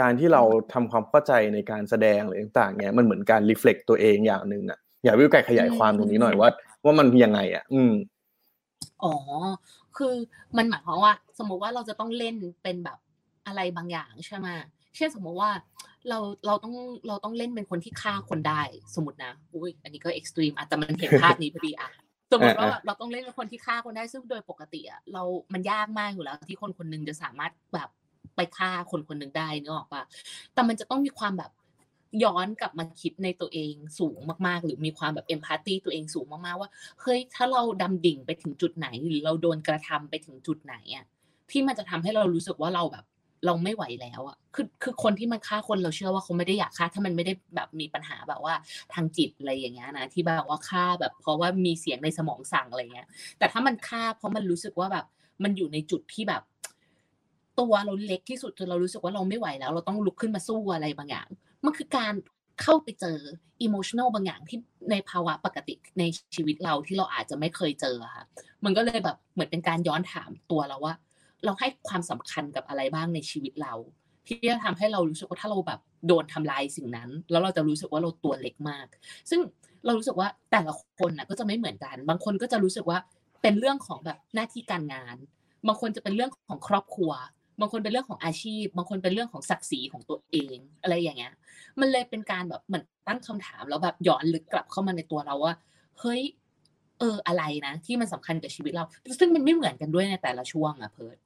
การที่เราทำความเข้าใจในการแสดงอะไรต่างๆเนี้ยมันเหมือนการรีเฟล็กตัวเองอย่างหนึ่งอะอยากวิวไก่ขยายความตรงนี้หน่อยว่า ว่ามันยังไงอะ อืมอ๋อคือมันหมายความว่า สมมติว่าเราจะต้องเล่นเป็นแบบอะไรบางอย่างใช่ไหมเช่นสมมติว่าเราเราต้องเราต้องเล่นเป็นคนที่ฆ่าคนได้สมมตินะอุ้ยอันนี้ก็เอ็กซ์ตรีมอะแต่มันเห็นภาพนี้พอดีอะส มมติว่าเราต้องเล่นเป็นคนที่ฆ่าคนได้ซึ่งโดยปกติอะเรา มันยากมากอยู่แล้ว ที่คนคนนึงจะสามารถแบบไปฆ่าคนคนหนึ่งได้นึกออกปะแต่มันจะต้องมีความแบบย้อนกลับมาคิดในตัวเองสูงมากๆ หรือมีความแบบเอมพัตตีตัวเองสูงมากๆว่าเฮ้ยถ้าเราดำดิ่งไปถึงจุดไหน หรือเราโดนกระทำไปถึงจุดไหนอะที่มันจะทำให้เรารู้สึกว่าเราแบบ เราไม่ไหวแล้วอะคือคือคนที่มันฆ่าคนเราเชื่อว่าเขาไม่ได้อยากฆ่า ถ้ามันไม่ได้แบบมีปัญหาแบบว่าทางจิตอะไรอย่างเงี้ยนะที่แบบว่าฆ่าแบบ เพราะว่ามีเสียงในสมองสั่งอะไรเงี้ย แต่ถ้ามันฆ่าเพราะมันรู้สึกว่าแบบ มันอยู่ในจุดที่แบบ ตัวเราเล็กที่สุดจนเรารู้สึกว่าเราไม่ไหวแล้ว เราต้องลุกขึ้นมาสู้อะไรบางอย่างมันคือการเข้าไปเจออิโมชันอลบางอย่างที่ในภาวะปกติในชีวิตเราที่เราอาจจะไม่เคยเจอค่ะ มันก็เลยแบบเหมือนเป็นการย้อนถามตัวเราว่า เราให้ความสำคัญกับอะไรบ้างในชีวิตเรา ที่จะทำให้เรารู้สึกว่าถ้าเราแบบโดนทำลายสิ่งนั้น แล้วเราจะรู้สึกว่าเราตัวเล็กมาก ซึ่งเรารู้สึกว่าแต่ละคนนะก็จะไม่เหมือนกัน บางคนก็จะรู้สึกว่าเป็นเรื่องของแบบหน้าที่การงาน บางคนจะเป็นเรื่องของครอบครัว บางคนเป็นเรื่องของอาชีพ บางคนเป็นเรื่องของศักดิ์ศรีของตัวเอง อะไรอย่างเงี้ย มันเลยเป็นการแบบเหมือนตั้งคำถามแล้วแบบย้อนลึกกลับเข้ามาในตัวเราว่า เฮ้ย เอออะไรนะ ที่มันสำคัญกับชีวิตเรา ซึ่งมันไม่เหมือนกันด้วยในแต่ละช่วงอะเพิร์ด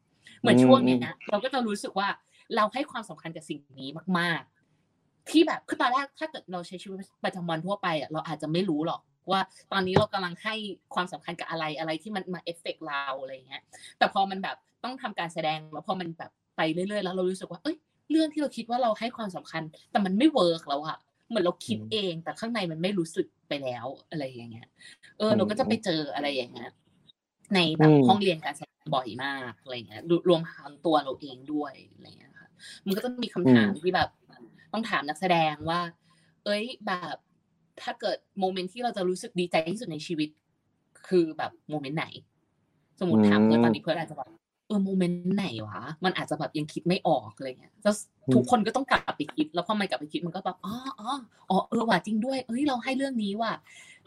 เหมือนช่วงนี้นะเราก็จะรู้สึกว่าเราให้ความสำคัญกับสิ่งนี้มาก ๆ ที่แบบคือตอนแรกถ้าเกิดเราใช้ชีวิตประจำวันทั่วไปอะเราอาจจะไม่รู้หรอกว่าตอนนี้เรากำลังให้ความสำคัญกับอะไรอะไรที่มันมาเอฟเฟกเราอะไรเงี้ย แต่พอมันแบบต้องทำการแสดงแล้วพอมันแบบไปเรื่อยๆ แล้วเรารู้สึกว่า เอ้ย เรื่องที่เราคิดว่าเราให้ความสำคัญ แต่มันไม่ work แล้วอะเหมือนเราคิดเอง แต่ข้างในมันไม่รู้สึกไปแล้วอะไรอย่างเงี้ย เออ เราก็จะไปเจออะไรอย่างเงี้ยในแบบห้องเรียนการแสดง บ่อยมากอะไรเงี้ยรวมทั้งตัวเราเองด้วยอะไรเงี้ยค่ะมันก็ต้องมีคำถามที่แบบ ต้องถามนักแสดงว่า เอ้ยแบบถ้าเกิด moment ที่เราจะรู้สึกดีใจที่สุดในชีวิต คือแบบ moment ไหน สมมติถามเพิร์ดตอนนี้เพิร์ดอาจจะบอกเออ moment ไหนวะมันอาจจะแบบยังคิดไม่ออกอะไรเงี้ยแล้วทุกคนก็ต้องกลับไปคิด แล้วพอมันกลับไปคิดมันก็แบบอ๋ออ๋ออ๋อเออว่ะจริงด้วย เอ้ยเราให้เรื่องนี้ว่ะ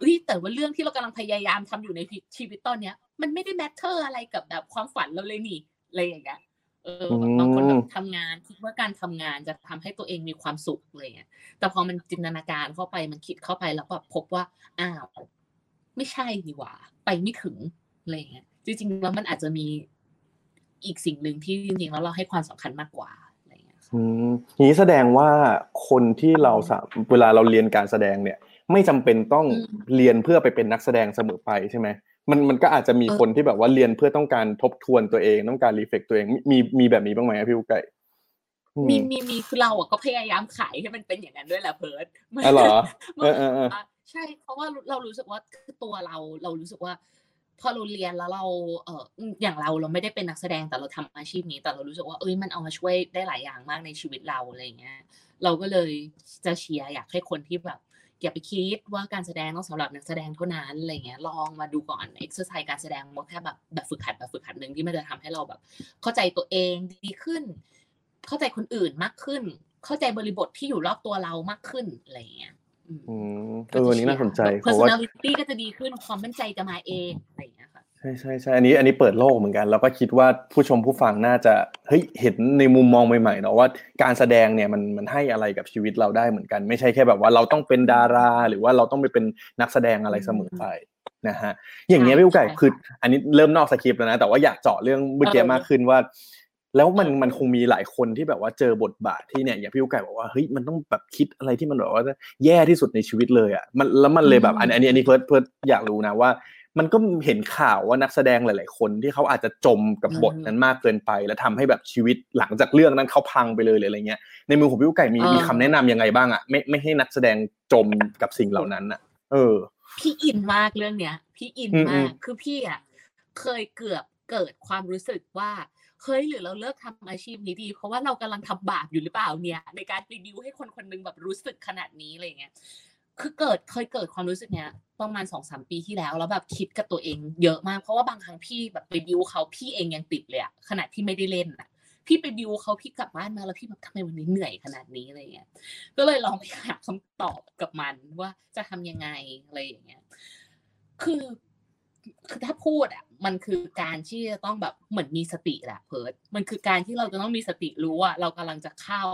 เอ้ยแต่ว่าเรื่องที่เรากำลังพยายามทำอยู่ในชีวิตตอนเนี้ย มันไม่ได้ matter อะไรกับแบบความฝันเราเลยนี่อะไรอย่างเงี้ยเออบางคนแบบทำงานคิดว่าการทำงานจะทำให้ตัวเองมีความสุขอะไรเงี้ยแต่พอมันจินตนาการเข้าไปมันคิดเข้าไปแล้วแบบพบว่าอ้าวไม่ใช่ดีว่า ไปไม่ถึงอะไรเงี้ยจริงๆแล้วมันอาจจะมีอีกสิ่งหนึ่งที่จริงๆแล้วเราให้ความสำคัญมากกว่าอะไรเงี้ยอืมนี้แสดงว่าคนที่เราสเวลาเราเรียนการแสดงเนี่ย ไม่จำเป็นต้องเรียนเพื่อไปเป็นนักแสดงเสมอไปใช่ไหมมันมันก็อาจจะมีคนที่แบบว่าเรียนเพื่อต้องการทบทวนตัวเองต้องการ reflect ตัวเองมีมีแบบนี้บ้างไหมพี่อูไก่มีมีมีคือเราอะก็พยายามขายให้มันเป็นอย่างนั้นด้วยแหละเพิร์ดอ๋อเหรอเออเออใช่เพราะว่าเรารู้สึกว่าคือตัวเราเรารู้สึกว่า พอเราเรียนแล้วเราเอออย่างเราเราไม่ได้เป็นนักแสดงแต่เราทำอาชีพนี้ แต่เรารู้สึกว่าเอ้ยมันเอามาช่วยได้หลายอย่างมากในชีวิตเราอะไรเงี้ยเราก็เลยจะเชียร์อยากให้คนที่แบบ อย่าไปคิดว่าการแสดงต้องสำหรับนักแสดงเท่านั้นอะไรเงี้ยลองมาดูก่อนเอ็กซ์ไซส์การแสดงว่าแค่แบบแบบฝึกหัดแบบฝึกหัดหนึ่งที่มันจะทำให้เราแบบ เข้าใจตัวเองดีขึ้น เข้าใจคนอื่นมากขึ้น เข้าใจบริบทที่อยู่รอบตัวเรามากขึ้นอะไรเงี้ยอืมเออนี้น่าสนใจเพราะว่า personality ก็จะดีขึ้นความมั่นใจจะมาเองอะไรเงี้ยค่ะ ใช่ใช่ใช่อันนี้อันนี้เปิดโลกเหมือนกัน แล้วก็คิดว่าผู้ชมผู้ฟังน่าจะเฮ้ยเห็นในมุมมองใหม่ๆเนาะว่าการแสดงเนี่ยมันมันให้อะไรกับชีวิตเราได้เหมือนกัน ไม่ใช่แค่แบบว่าเราต้องเป็นดารา หรือว่าเราต้องไปเป็นนักแสดงอะไรเสมอไปนะฮะอย่างเงี้ยพี่อุไก่คือ อันนี้เริ่มนอกสคริปต์แล้วนะแต่ว่าอยากเจาะเรื่องเมื่อกี้มากขึ้นว่า แล้วมันมันคงมีหลายคนที่แบบว่าเจอบทบาทที่เนี่ยอย่างพี่อุไก่บอกว่าเฮ้ยมันต้องแบบคิดอะไรที่มันแบบว่าแย่ที่สุดในชีวิตเลยอะมันแล้วมันเลยแบบอันนี้อันนี้เพิร์ดเพิร์ดอยากรู้นะว่า มันก็เห็นข่าวว่านักแสดงหลาย ๆ คนที่เขาอาจจะจมกับบทนั้นมากเกินไป แล้วทำให้แบบชีวิตหลังจากเรื่องนั้นเขาพังไปเลยอะไรเงี้ยในมือของพี่กุ๊กไก่มีมีคำแนะนํำยังไงบ้างอะไม่ไม่ให้นักแสดงจมกับสิ่งเหล่านั้นอะ เออ พี่อินมากเรื่องเนี้ย พี่อินมากคือพี่อะเคยเกือบเกิดความรู้สึกว่าเฮ้ยหรือเราเลิกทำอาชีพนี้ดี เพราะว่าเรากำลังทำบาปอยู่หรือเปล่าเนี่ย ในการรีวิวให้คนคนนึงแบบรู้สึกขนาดนี้อะไรเงี้ย คือเกิดเคยเกิดความรู้สึกเนี้ยประมาณสองสามปีที่แล้วแล้วแบบคิดกับตัวเองเยอะมากเพราะว่าบางครั้งพี่แบบไปบิวเขาพี่เองยังติดเลยอะขนาดที่ไม่ได้เล่นอะพี่ไปบิวเขาพี่กลับบ้านมาแล้วพี่แบบทำไมวันนี้เหนื่อยขนาดนี้อะไรเงี้ย ก็เลยลองไปหาคำตอบกับมันว่าจะทำยังไงอะไรอย่างเงี้ย คือคือถ้าพูดอะ มันคือการที่จะต้องแบบเหมือนมีสติแหละเพิร์ดมันคือการที่เราจะต้องมีสติรู้ว่าเรากำลังจะเข้า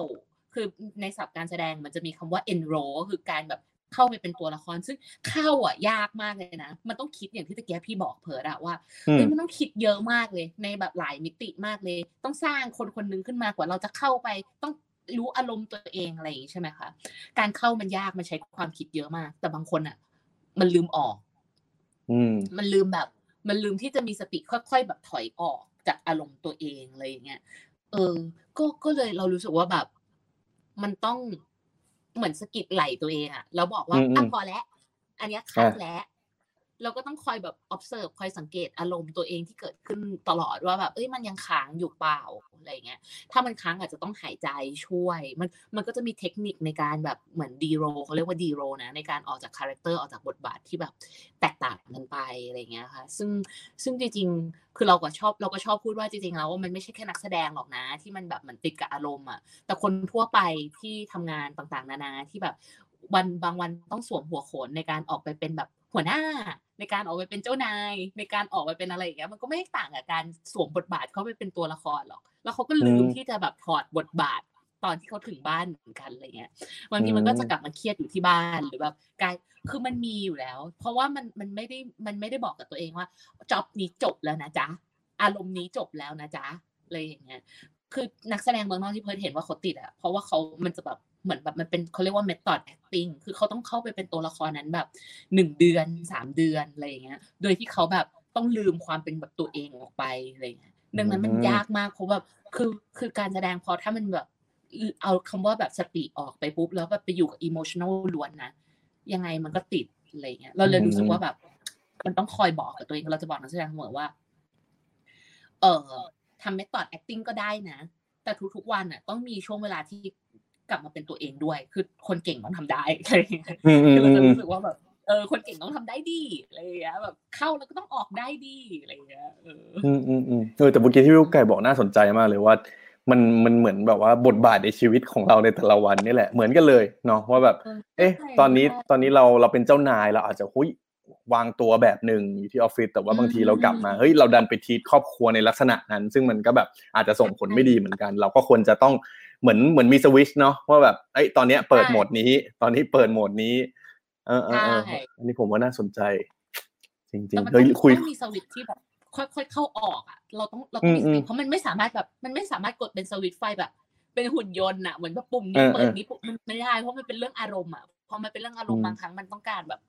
คือในศัพท์การแสดงมันจะมีคำว่า enroll คือการแบบ เข้าไปเป็นตัวละครซึ่งเข้าอะยากมากเลยนะมันต้องคิดอย่างที่ตะเกียพี่บอกเพิร์ดอะว่าเฮ้ยมันต้องคิดเยอะมากเลย ในแบบหลายมิติมากเลย ต้องสร้างคนคนนึงขึ้นมากว่าเราจะเข้าไปต้องรู้อารมณ์ตัวเองอะไรอย่างนี้ใช่ไหมคะการเข้ามันยากมันใช้ความคิดเยอะมาก แต่บางคนอะ มันลืมออก อืมมันลืมแบบ มันลืมที่จะมีสติค่อยๆแบบถอยออกจากอารมณ์ตัวเองอะไรอย่างเงี้ยเออ ก็ก็เลยเรารู้สึกว่าแบบ มันต้อง เหมือนสกิดไหลตัวเองอะแล้วบอกว่าอะพอแล้ว อันนี้คัดแล้ว เราก็ต้องคอยแบบ observe คอยสังเกตอารมณ์ตัวเองที่เกิดขึ้นตลอดว่าแบบเอ้ยมันยังค้างอยู่เปล่าอะไรเงี้ย ถ้ามันค้างอาจจะต้องหายใจช่วย มันมันก็จะมีเทคนิคในการแบบเหมือน de-role เขาเรียกว่า de-role นะในการออกจาก character ออกจากบทบาทที่แบบแตกต่างกันไปอะไรเงี้ยค่ะ ซึ่งซึ่งจริงๆ คือเราก็ชอบเราก็ชอบพูดว่าจริงๆแล้วว่ามันไม่ใช่แค่นักแสดงหรอกนะ ที่มันแบบเหมือนติดกับอารมณ์อะ แต่คนทั่วไปที่ทำงานต่างๆ นานาที่แบบวันบางวันต้องสวมหัวโขนในการออกไปเป็นแบบ หัวหน้าในการออกไปเป็นเจ้านายในการออกไปเป็นอะไรอย่างเงี้ยมันก็ไม่ต่างกับการสวมบทบาทเขาไปเป็นตัวละครหรอก แล้วเขาก็ลืมที่จะแบบถอดบทบาทตอนที่เขาถึงบ้านเหมือนกันอะไรเงี้ยบางทีมันก็จะกลับมาเครียดอยู่ที่บ้านหรือแบบกายคือมันมีอยู่แล้ว เพราะว่ามันมันไม่ได้มันไม่ได้บอกกับตัวเองว่าจ็อบนี้จบแล้วนะจ๊ะอารมณ์นี้จบแล้วนะจ๊ะอะไรอย่างเงี้ยคือนักแสดงเมืองนอกที่เพิร์ดเห็นว่าเขาติดอะเพราะว่าเขามันจะแบบ เหมือนแบบมันเป็นเขาเรียกว่า method acting คือเขาต้องเข้าไปเป็นตัวละครนั้นแบบหนึ่งเดือนสามเดือนอะไรอย่างเงี้ย โดยที่เขาแบบต้องลืมความเป็นแบบตัวเองออกไปอะไรเงี้ยดังนั้นมันยากมากเพราะแบบคือคือการแสดงพอถ้ามันแบบเอาคำว่าแบบสติออกไปปุ๊บแล้วแบบไปอยู่กับ emotional ล้วนนะยังไงมันก็ติดอะไรเงี้ยเราเลยรู้สึกว่าแบบ มันต้องคอยบอกกับตัวเองเราจะบอกนักแสดงเสมอว่า เออทำ method acting ก็ได้นะ แต่ทุกๆวันอะ ต้องมีช่วงเวลาที่ กลับมาเป็นตัวเองด้วย คือคนเก่งต้องทำได้อะไรอย่างเงี้ยคือเราจะรู้สึกว่าแบบเออคนเก่งต้องทำได้ดีอะไรอย่างเงี้ยแบบเข้าแล้วก็ต้องออกได้ดีอะไรอย่างเงี้ยเอออืมอืมอืมเออแต่เมื่อกี้ที่พี่ไก่บอกน่าสนใจมากเลยว่า มันมันเหมือนแบบว่าบทบาทในชีวิตของเราในแต่ละวันนี่แหละเหมือนกันเลยเนาะว่าแบบ เอ๊ะ ตอนนี้ตอนนี้เราเราเป็นเจ้านายเราอาจจะหุ้ยวางตัวแบบหนึ่งอยู่ที่ออฟฟิศแต่ว่าบางทีเรากลับมาเฮ้ยเราดันไปทีครอบครัวในลักษณะนั้น ซึ่งมันก็แบบอาจจะส่งผลไม่ดีเหมือนกัน เราก็ควรจะต้อง เหมือนเหมือนมีสวิชเนาะว่าแบบไอ้ตอนเนี้ยเปิดโหมดนี้ ตอนนี้เปิดโหมดนี้ เออเอออันนี้ผมว่าน่าสนใจ จริงๆเฮ้ยคุยมีสวิตที่แบบค่อยๆเข้าออกอะ เราต้องเราต้องมีสติเพราะมันไม่สามารถแบบมันไม่สามารถกดเป็นสวิตไฟแบบ เป็นหุ่นยนต์อะเหมือนแบบปุ่มนี้เปิดนี้ปุ่มมันไม่ได้เพราะมันเป็นเรื่องอารมณ์อะพอมันเป็นเรื่องอารมณ์บางครั้งมันต้องการแบบ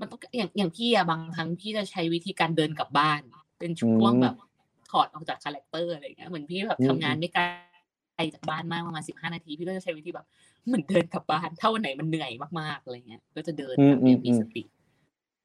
มันต้องอย่างอย่างพี่อะบางครั้งพี่จะใช้วิธีการเดินกลับบ้าน เป็นช่วงแบบถอดออกจาก character อะไรเงี้ยเหมือนพี่แบบทำงานไม่ไกล ไกลจากบ้านมากประมาณสิบห้านาที พี่ก็จะใช้วิธีแบบเหมือนเดินกลับบ้านถ้าวันไหนมันเหนื่อยมากๆอะไรเงี้ย ก็จะเดินแบบมีสติ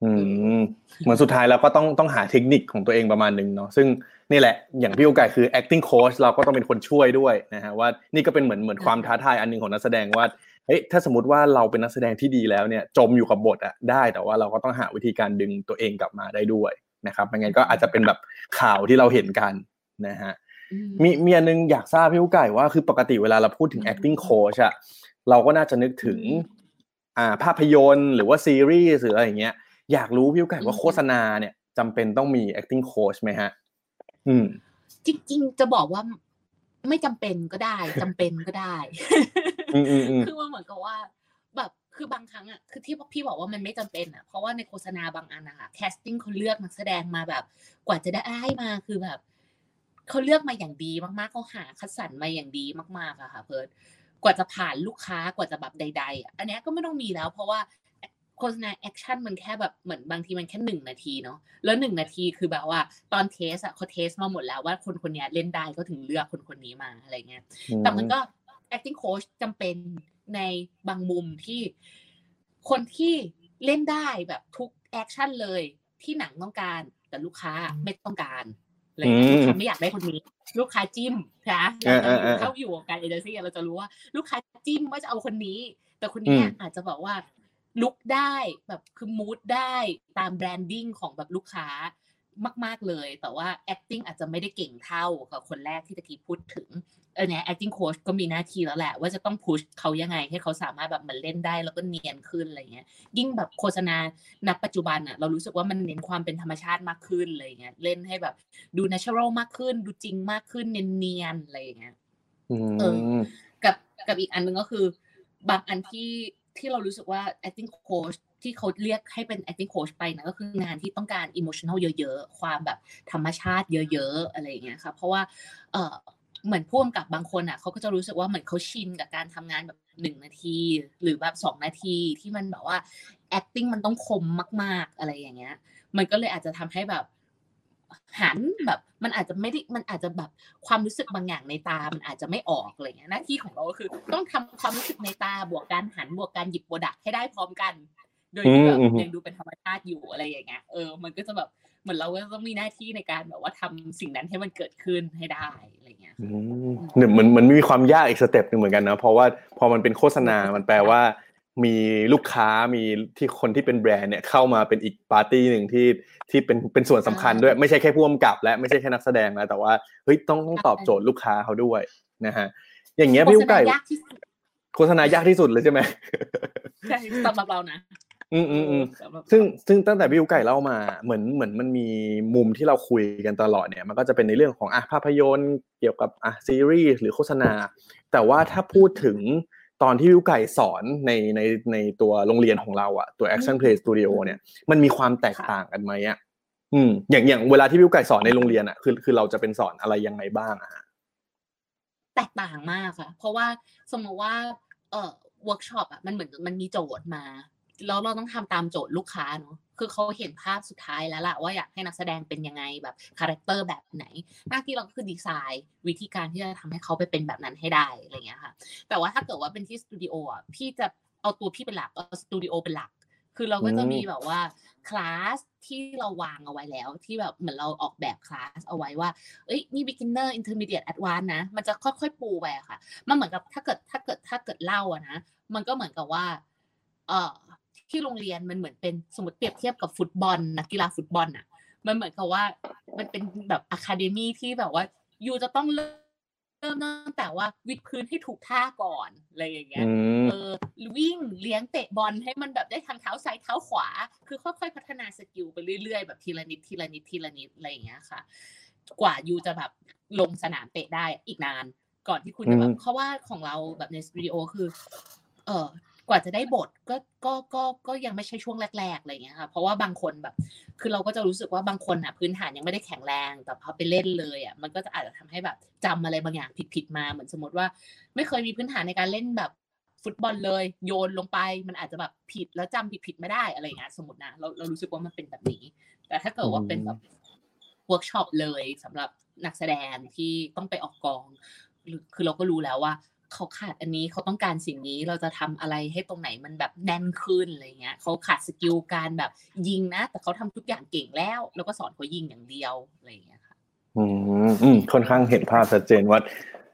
อืมเหมือนสุดท้ายแล้วก็ต้องต้องหาเทคนิคของตัวเองประมาณหนึ่งเนาะซึ่งนี่แหละอย่างพี่อูไก่คือ acting coach เราก็ต้องเป็นคนช่วยด้วยนะฮะว่านี่ก็เป็นเหมือนเหมือนความท้าทายอันหนึ่งของนักแสดงว่าเฮ้ยถ้าสมมติว่าเราเป็นนักแสดงที่ดีแล้วเนี่ยจมอยู่กับบทอะได้แต่ว่าเราก็ต้องหาวิธีการดึงตัวเองกลับมาได้ด้วยนะครับไม่งั้นก็อาจจะเป็นแบบข่าวที่เราเห็นกันนะฮะ มีมีอันนึงอยากทราบพี่อูไก่ว่าคือปกติเวลาเราพูดถึง acting coach อะเราก็น่าจะนึกถึง อ่าภาพยนตร์หรือว่าซีรีส์หรืออะไรอย่างเงี้ยอยากรู้พี่อูไก่ว่าโฆษณาเนี่ยจำเป็นต้องมี acting coach ไหมฮะ อืม จริง ๆ จะบอกว่าไม่จำเป็นก็ได้จำเป็นก็ได้อืมอืมอืมคือมันเหมือนกับว่า แบบคือบางครั้งอะคือที่พี่บอกว่ามันไม่จำเป็นอะเพราะว่าในโฆษณาบางอันนะคะ casting เขาเลือกนักแสดงมาแบบ กว่าจะได้มาคือแบบ เขาเลือกมาอย่างดีมากๆเขาหาคัดสรรมาอย่างดีมากๆอะค่ะเพิร์ดกว่าจะผ่านลูกค้ากว่าจะแบบใด ๆอะอันเนี้ยก็ไม่ต้องมีแล้ว เพราะว่าโฆษณา action มันแค่แบบเหมือนบางทีมันแค่หนึ่งนาทีเนาะแล้วหนึ่งนาทีคือแบบว่าตอน test อะเขา test มาหมดแล้วว่าคนคนนี้เล่นได้ก็ถึงเลือกคนคนนี้มาอะไรเงี้ยแต่มันก็ acting coach จำเป็นในบางมุมที่คนที่เล่นได้แบบทุก action เลยที่หนังต้องการแต่ลูกค้าไม่ต้องการอะไร เงี้ยอืมลูกค้าไม่อยากได้คนนี้ ลูกค้าจิ้มนะเออเออเออเข้าอยู่วงการเอเจนซี่เราจะรู้ว่า ลูกค้าจิ้มว่าจะเอาคนนี้ แต่คนเนี้ยอืมอาจจะบอกว่า look ได้แบบคือ mood ได้ตาม branding ของแบบลูกค้า มาก ๆเลย แต่ว่า acting อาจจะไม่ได้เก่งเท่ากับคนแรกที่ตะกี้พูดถึงเออเนี่ย acting coach ก็มีหน้าที่แล้วแหละ ว่าจะต้อง push เขายังไง ให้เขาสามารถแบบเหมือนเล่นได้แล้วก็เนียนขึ้นอะไรเงี้ย ยิ่งแบบโฆษณาณปัจจุบันอะเรารู้สึกว่ามันเน้นความเป็นธรรมชาติมากขึ้นอะไรเงี้ยเล่นให้แบบดู natural มากขึ้น ดูจริงมากขึ้นเนียนๆอะไรอย่างเงี้ยอืเอมกับกับอีกอันหนึงก็คือบางอันที่ที่เรารู้สึกว่า acting coach ที่เขาเรียกให้เป็น acting coach ไปนะก็คืองานที่ต้องการ emotional เยอะๆ ความแบบธรรมชาติเยอะๆ อะไรอย่างเงี้ยค่ะ เพราะว่าเออเหมือนพ่วงกับบางคนอะเขาก็จะรู้สึกว่าเหมือนเขาชินกับการทำงานแบบหนึ่งนาที หรือแบบสองนาทีที่มันแบบว่า acting มันต้องคมมาก ๆ อะไรอย่างเงี้ย มันก็เลยอาจจะทำให้แบบหันแบบมันอาจจะไม่ได้มันอาจจะแบบความรู้สึกบางอย่างในตา มันอาจจะไม่ออกอะไรเงี้ยหน้าที่ของเราก็คือ ต้องทำความรู้สึกในตาบวกการหันบวกการหยิบโปรดักให้ได้พร้อมกัน โดยที่แบบอืมอืมยังดูเป็นธรรมชาติอยู่อะไรอย่างเงี้ยเออมันก็จะแบบเหมือนเราก็ต้องมีหน้าที่ในการแบบว่าทำสิ่งนั้นให้มันเกิดขึ้นให้ได้อะไรเงี้ยอืมเหมือนเหมือนเหมือนมันมีความยากอีก step หนึ่งเหมือนกันนะเพราะว่าพอมันเป็นโฆษณามันแปลว่า มีลูกค้ามีที่คนที่เป็นแบรนด์เนี่ยเข้ามาเป็นอีกปาร์ตี้หนึ่งที่ที่เป็นเป็นส่วนสำคัญด้วยไม่ใช่แค่ผู้กำกับ และไม่ใช่แค่นักแสดงแล้วแต่ว่าเฮ้ยต้องต้องตอบโจทย์ลูกค้าเขาด้วยนะฮะอย่างเงี้ยพี่อุ๊กไก่โฆษณายากที่สุดโฆษณายากที่สุดเลยใช่ไหมใช่สำหรับเรานะ อืมอืมอืมสำหรับซึ่งซึ่งตั้งแต่พี่อูไก่เล่ามาเหมือนเหมือนมันมีมุมที่เราคุยกันตลอดเนี่ย มันก็จะเป็นในเรื่องของอะภาพยนตร์เกี่ยวกับอะซีรีส์หรือโฆษณา แต่ว่าถ้าพูดถึงตอนที่พี่อูไก่สอนในในในตัวโรงเรียนของเราอะตัว Action Play Studio เนี่ยมันมีความแตกต่างกันไหมอะอืมอย่างอย่างเวลาที่พี่อูไก่สอนในโรงเรียนอะคือคือเราจะเป็นสอนอะไรยังไงบ้างอะฮะแตกต่างมากค่ะ เพราะว่าสมมติว่าเอ่อเวิร์กช็อปอะมันเหมือนมันมีโจทย์มา แล้วเราต้องทำตามโจทย์ลูกค้าเนาะคือเขาเห็นภาพสุดท้ายแล้วล่ะว่าอยากให้นักแสดงเป็นยังไงแบบ character แบบไหน หน้าที่เราก็คือดีไซน์วิธีการที่จะทำให้เขาไปเป็นแบบนั้นให้ได้อะไรเงี้ยค่ะ แต่ว่าถ้าเกิดว่าเป็นที่สตูดิโออะพี่จะเอาตัวพี่เป็นหลักเอาสตูดิโอเป็นหลัก คือเราก็จะมีแบบว่าคลาสที่เราวางเอาไว้แล้ว ที่แบบเหมือนเราออกแบบคลาสเอาไว้ว่า เอ้ยนี่ beginner intermediate advanced นะ มันจะค่อยๆปูไปอะค่ะ มันเหมือนกับถ้าเกิดถ้าเกิดถ้าเกิดเล่าอะนะ มันก็เหมือนกับว่า เออ ที่โรงเรียนมันเหมือนเป็นสมมติเปรียบเทียบกับฟุตบอลนักกีฬาฟุตบอลอะมันเหมือนกับว่ามันเป็นแบบ academy ที่แบบว่า you จะต้องเริ่มเริ่มตั้งแต่ว่าวิดพื้นให้ถูกท่าก่อนอะไรอย่างเงี้ยอืมเออวิ่งเลี้ยงเตะบอลให้มันแบบได้ทางเท้าซ้ายเท้าขวา คือค่อยๆพัฒนา skill ไปเรื่อยๆแบบทีละนิดทีละนิดทีละนิดอะไรอย่างเงี้ยค่ะ กว่ายูจะแบบลงสนามเตะได้อีกนาน ก่อนที่คุณจะแบอืบมเพราะว่าของเราแบบในสตูดิโอคือ เออ กว่าจะได้บทก็ก็ก็ก็ยังไม่ใช่ช่วงแรกๆอะไรอย่างเงี้ยค่ะเพราะว่าบางคนแบบ คือเราก็จะรู้สึกว่าบางคนอะพื้นฐานยังไม่ได้แข็งแรง แต่พอไปเล่นเลยอะมันก็จะอาจจะทำให้แบบจำอะไรบางอย่างผิดๆมาเหมือนสมมติว่า ไม่เคยมีพื้นฐานในการเล่นแบบฟุตบอลเลย โยนลงไปมันอาจจะแบบผิดแล้วจำผิดๆไม่ได้อะไรอย่างเงี้ยสมมตินะเราเรารู้สึกว่ามันเป็นแบบนี้ แต่ถ้าเกิดว่าเป็นแบบเวิร์กช็อปเลยสำหรับนักแสดงที่ต้องไปออกกองหรือคือเราก็รู้แล้วว่า เขาขาดอันนี้เขาต้องการสิ่งนี้เราจะทำอะไรให้ตรงไหนมันแบบแน่นขึ้นอะไรเงี้ยเขาขาด skill การแบบยิงนะ แต่เขาทำทุกอย่างเก่งแล้ว แล้วก็สอนเขายิงอย่างเดียวอะไรเงี้ยค่ะอืมอืมค่อนข้างเห็นภาพชัดเจนว่า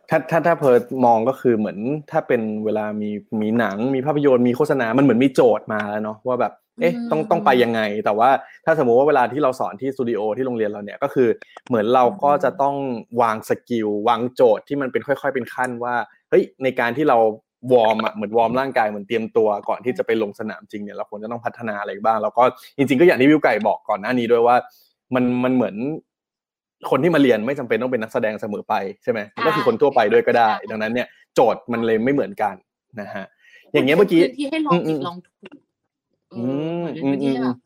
ถ้าถ้าถ้าเพิร์ดมองก็คือเหมือนถ้าเป็นเวลามีมีหนังมีภาพยนตร์มีโฆษณา มันเหมือนมีโจทย์มาแล้วเนาะว่าแบบเอ๊ะต้องต้องไปยังไง แต่ว่าถ้าสมมุติว่าเวลาที่เราสอนที่สตูดิโอที่โรงเรียนเราเนี่ยก็คือเหมือนเราก็จะต้องวาง skill วางโจทย์ที่มันเป็นค่อย ๆ เป็นขั้นว่า เฮ้ยในการที่เรา warm อะเหมือน warm ร่างกายเหมือนเตรียมตัวก่อนที่จะไปลงสนามจริงเนี่ยเราควรจะต้องพัฒนาอะไรบ้างแล้วก็จริง ๆ ก็อย่างที่พี่อูไก่บอกก่อนหน้านี้ด้วยว่า มันมันเหมือนคนที่มาเรียนไม่จำเป็นต้องเป็นนักแสดงเสมอไปใช่ไหมก็คือคนทั่วไปด้วยก็ได้ ดังนั้นเนี่ยโจทย์มันเลยไม่เหมือนกันนะฮะอย่างเงี้ยเมื่อกี้พื้นที่ให้ลองผิดลองถูกเออเหมือนเป็นพื้นที่ให้แบบ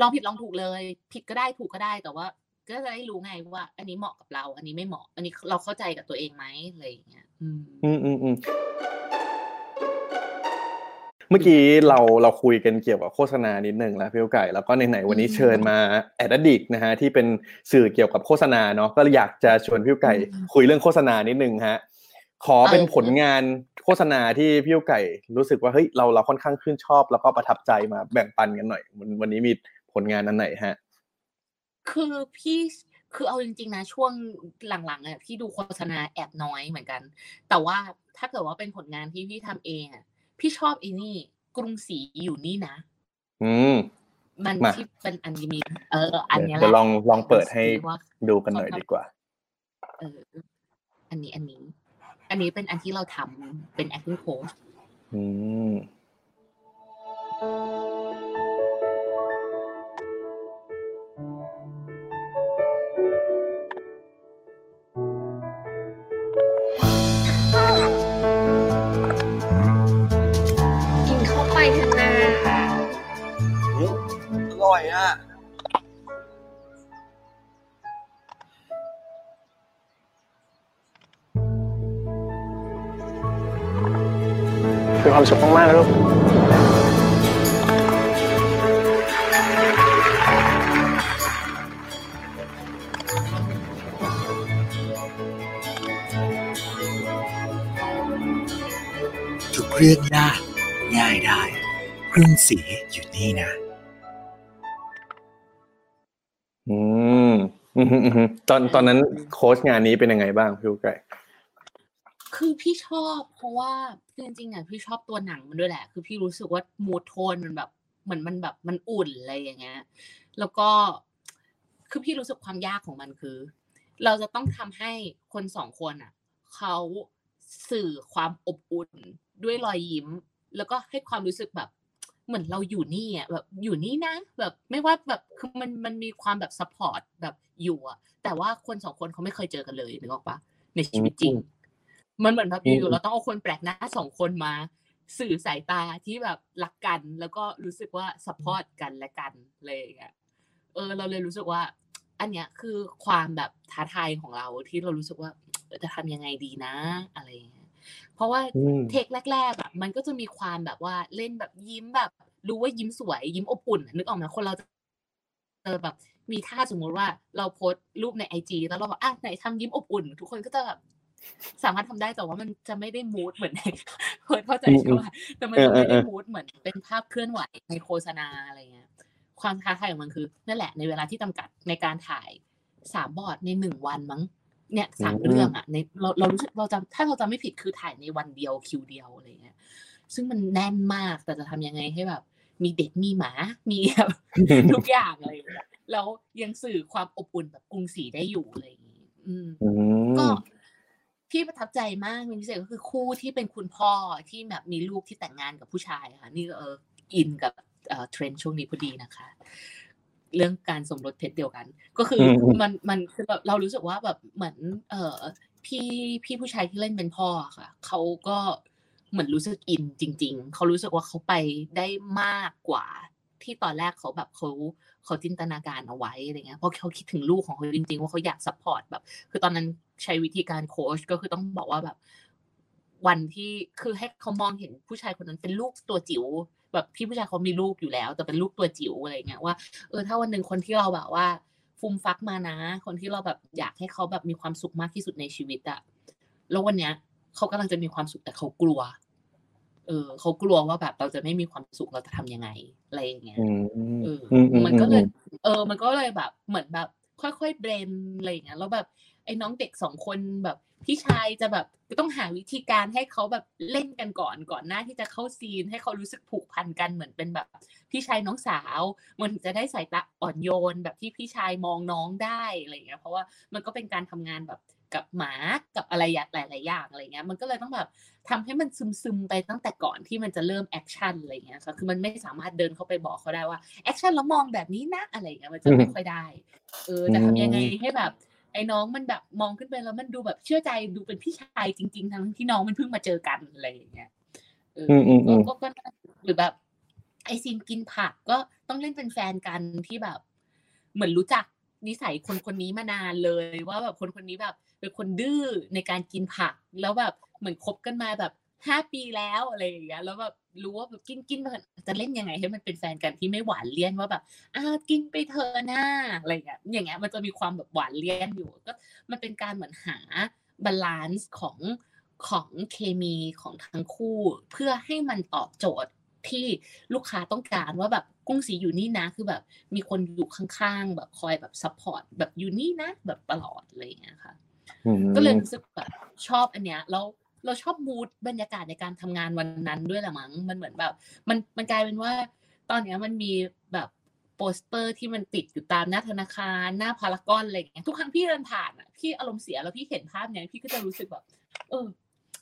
ลองผิดลองถูกเลย ผิดก็ได้ถูกก็ได้แต่ว่า ก็จะได้รู้ไงว่า อันนี้เหมาะกับเรา อันนี้ไม่เหมาะ อันนี้เราเข้าใจกับตัวเองไหมอะไรอย่างเงี้ย อืมอืมอืมอืมเมื่อกี้เราเราคุยกันเกี่ยวกับโฆษณานิดหนึ่งแล้วพี่โอไก่ แล้วก็ไหนๆวันนี้เชิญมาแอดดิกนะฮะที่เป็นสื่อเกี่ยวกับโฆษณาเนาะก็อยากจะชวนพี่โอไก่ คุยเรื่องโฆษณานิดนึงฮะขอเป็นผลงานโฆษณาที่พี่โอไก่ รู้สึกว่าเฮ้ยเราเราค่อนข้างชื่นชอบ แล้วก็ประทับใจมาแบ่งปันกันหน่อย วันวันนี้มีผลงานอันไหนฮะ คือพี่คือเอาจริงๆนะช่วงหลังๆอะพี่ดูโฆษณาแอบน้อยเหมือนกัน แต่ว่าถ้าเกิดว่าเป็นผลงานที่พี่ทำเองอะพี่ชอบไอ้นี่ กรุงศรีอยู่นี่นะ อืมมันมาที่เป็นอันนี้มีเออ อันเนี้ยแหเดี๋ยวละลองลองเปิดให้ว่าดูกันหน่อยดีกว่า เออ อันนี้อันนี้ อันนี้เป็นอันที่เราทำเป็น acting coach อืม ความสุขมากๆนะลูกทุกเรื่องยากง่ายได้กรุงศรีอยู่นี่นะ อืมอืมอืมอืมตอนตอนนั้นโค้ชงานนี้เป็นยังไงบ้างพี่ลูกไก่ คือพี่ชอบเพราะว่าจริงๆอะพี่ชอบตัวหนังมันด้วยแหละ คือพี่รู้สึกว่า mood tone มันแบบเหมือนมันแบบมันอุ่นอะไรอย่างเงี้ยแล้วก็คือพี่รู้สึกความยากของมันคือ เราจะต้องทำให้คนสองคนอะเขาสื่อความอบอุ่นด้วยรอยยิ้ม แล้วก็ให้ความรู้สึกแบบเหมือนเราอยู่นี่อะแบบอยู่นี่นะ แบบไม่ว่าแบบคือมันมันมีความแบบ support แบบอยู่อะแต่ว่าคนสองคนเขาไม่เคยเจอกันเลยนึกออกปะในชีวิตจริง มันเหมือนแบบอืมอยู่ๆเราต้องเอาคนแปลกหน้าสองคนมา สื่อสายตาที่แบบรักกัน แล้วก็รู้สึกว่าสปอร์ตกันและกันอะไรอย่างเงี้ยเออ เราเลยรู้สึกว่า อันเนี้ยคือความแบบท้าทายของเราที่เรารู้สึกว่าเออจะทำยังไงดีนะอะไรอย่างเงี้ยเพราะว่าอืมเทคแรกๆอะมันก็จะมีความแบบว่าเล่นแบบยิ้มแบบ รู้ว่ายิ้มสวยยิ้มอบอุ่นอะนึกออกไหมคนเราจะเจอแบบมีท่าสมมุติว่าเราโพสต์รูปในไอจีแล้วเราบอกอะไหนทำยิ้มอบอุ่น ทุกคนก็จะแบบ สามารถทำได้แต่ว่ามันจะไม่ได้มูดเหมือนในเพิร์ดเข้าใจใช่ไหมแต่มันจะไม่ได้มูดเหมือนเป็นภาพเคลื่อนไหวในโฆษณาอะไรเงี้ย ความท้าทายของมันคือ นั่นแหละในเวลาที่จำกัดในการถ่ายสามบอร์ดในหนึ่งวันมั้ง เนี่ยสามอืมเรื่องอะในเราเรารู้สึกเราจำถ้าเราจำไม่ผิดคือถ่ายในวันเดียวคิวเดียวอะไรเงี้ย ซึ่งมันแน่นมากแต่จะทำยังไงให้แบบ มีเด็กมีหมา มีแบบทุกอย่างอะไรอย่างเงี้ยแล้วยังสื่อความอบอุ่นแบบกรุงศรีได้อยู่อะไรอย่างงี้อืมอืมก็ พี่ประทับใจมากเป็นพิเศษก็คือคู่ที่เป็นคุณพ่อที่แบบมีลูกที่แต่งงานกับผู้ชายค่ะ นี่ก็เอออินกับเอ่อเทรนด์ช่วงนี้พอดีนะคะ เรื่องการสมรสเพศเดียวกัน ก็คืออมมันมันคือแบบเรารู้สึกว่าแบบเหมือน เออพี่พี่ผู้ชายที่เล่นเป็นพ่ออะค่ะเขาก็เหมือนรู้สึกอินจริง ๆเขารู้สึกว่าเขาไปได้มากกว่า ที่ตอนแรกเขาแบบเขา เขาจินตนาการเอาไว้อะไรเงี้ยเพราะเขาคิดถึงลูกของเขาจริงๆว่าเขาอยาก support แบบ คือตอนนั้นใช้วิธีการโค้ชก็คือต้องบอกว่าแบบ วันที่คือให้เขามองเห็นผู้ชายคนนั้นเป็นลูกตัวจิ๋วแบบพี่ผู้ชายเขามีลูกอยู่แล้ว แต่เป็นลูกตัวจิ๋วอะไรเงี้ยว่าเออถ้าวันหนึ่งคนที่เราแบบว่า ฟูมฟักมานะ คนที่เราแบบอยากให้เขาแบบมีความสุขมากที่สุดในชีวิตอะแล้ววันเนี้ยเขากำลังจะมีความสุขแต่เขากลัว ออเขากลัวว่าแบบเราจะไม่มีความสุขเราจะทำยังไงอะไรอย่างเงี้ยอืมเอออืมอืมมันก็เลยอืมเออ มันก็เลยแบบ เหมือนแบบ ค่อยๆเบรนอะไรอย่างเงี้ยแล้วแบบไอ้น้องเด็กสองคนแบบพี่ชายจะแบบต้องหาวิธีการให้เขาแบบเล่นกันก่อนก่อนหน้าที่จะเข้าซีน ให้เขารู้สึกผูกพันกันเหมือนเป็นแบบ พี่ชายน้องสาวมันถึงจะได้สายตาอ่อนโยนแบบที่พี่ชายมองน้องได้อะไรอย่างเงี้ยเพราะว่ามันก็เป็นการทำงานแบบ กับหมากับอะไรอย่างหลาย ๆ อย่างอะไรเงี้ย มันก็เลยต้องแบบทำให้มันซึม ๆ ไปตั้งแต่ก่อนที่มันจะเริ่ม action อะไรเงี้ยค่ะคือมันไม่สามารถเดินเข้าไปบอกเขาได้ว่า action แล้วมองแบบนี้นะอะไรเงี้ยมันจะไม่ค่อยได้ เออจะทำยังไงให้แบบไอ้น้องมันแบบมองขึ้นไปแล้วมันดูแบบเชื่อใจดูเป็นพี่ชายจริง ๆ ทั้งที่น้องมันเพิ่งมาเจอกันอะไรอย่างเงี้ยเอออืมอืมอืมก็ก็ก็หรือแบบไอ้ scene กินผักก็ต้องเล่นเป็นแฟนกันที่แบบ เหมือนรู้จักนิสัยคนคนนี้มานานเลย ว่าแบบคนคนนี้แบบ เป็นคนดื้อในการกินผัก แล้วแบบเหมือนคบกันมาแบบห้าปีแล้วอะไรอย่างเงี้ยแล้วแบบรู้ว่าแบบกินกินจะเล่นยังไงให้มันเป็นแฟนกันที่ไม่หวานเลี่ยนว่าแบบอ่ากินไปเถอะนะอะไรอย่างเงี้ยอย่างเงี้ยมันจะมีความแบบหวานเลี่ยนอยู่ก็มันเป็นการเหมือนหา balance ของของเคมีของทั้งคู่ เพื่อให้มันตอบโจทย์ที่ลูกค้าต้องการว่าแบบกรุงศรีอยู่นี่นะคือแบบมีคนอยู่ข้างๆแบบคอยแบบ support แบบอยู่นี่นะแบบตลอดอะไรอย่างเงี้ยค่ะ ก็เลยรู้สึกแบบชอบอันเนี้ยแล้วเราชอบ mood บรรยากาศในการทำงานวันนั้นด้วยแหละมั้งมันเหมือนแบบ มันมันกลายเป็นว่า ตอนเนี้ยมันมีแบบโปสเตอร์ที่มันติดอยู่ตามหน้าธนาคารหน้าพารากอนอะไรอย่างเงี้ยทุกครั้งพี่เดินผ่านอะพี่อารมณ์เสียแล้วพี่เห็นภาพเนี้ยพี่ก็จะรู้สึกแบบ เออ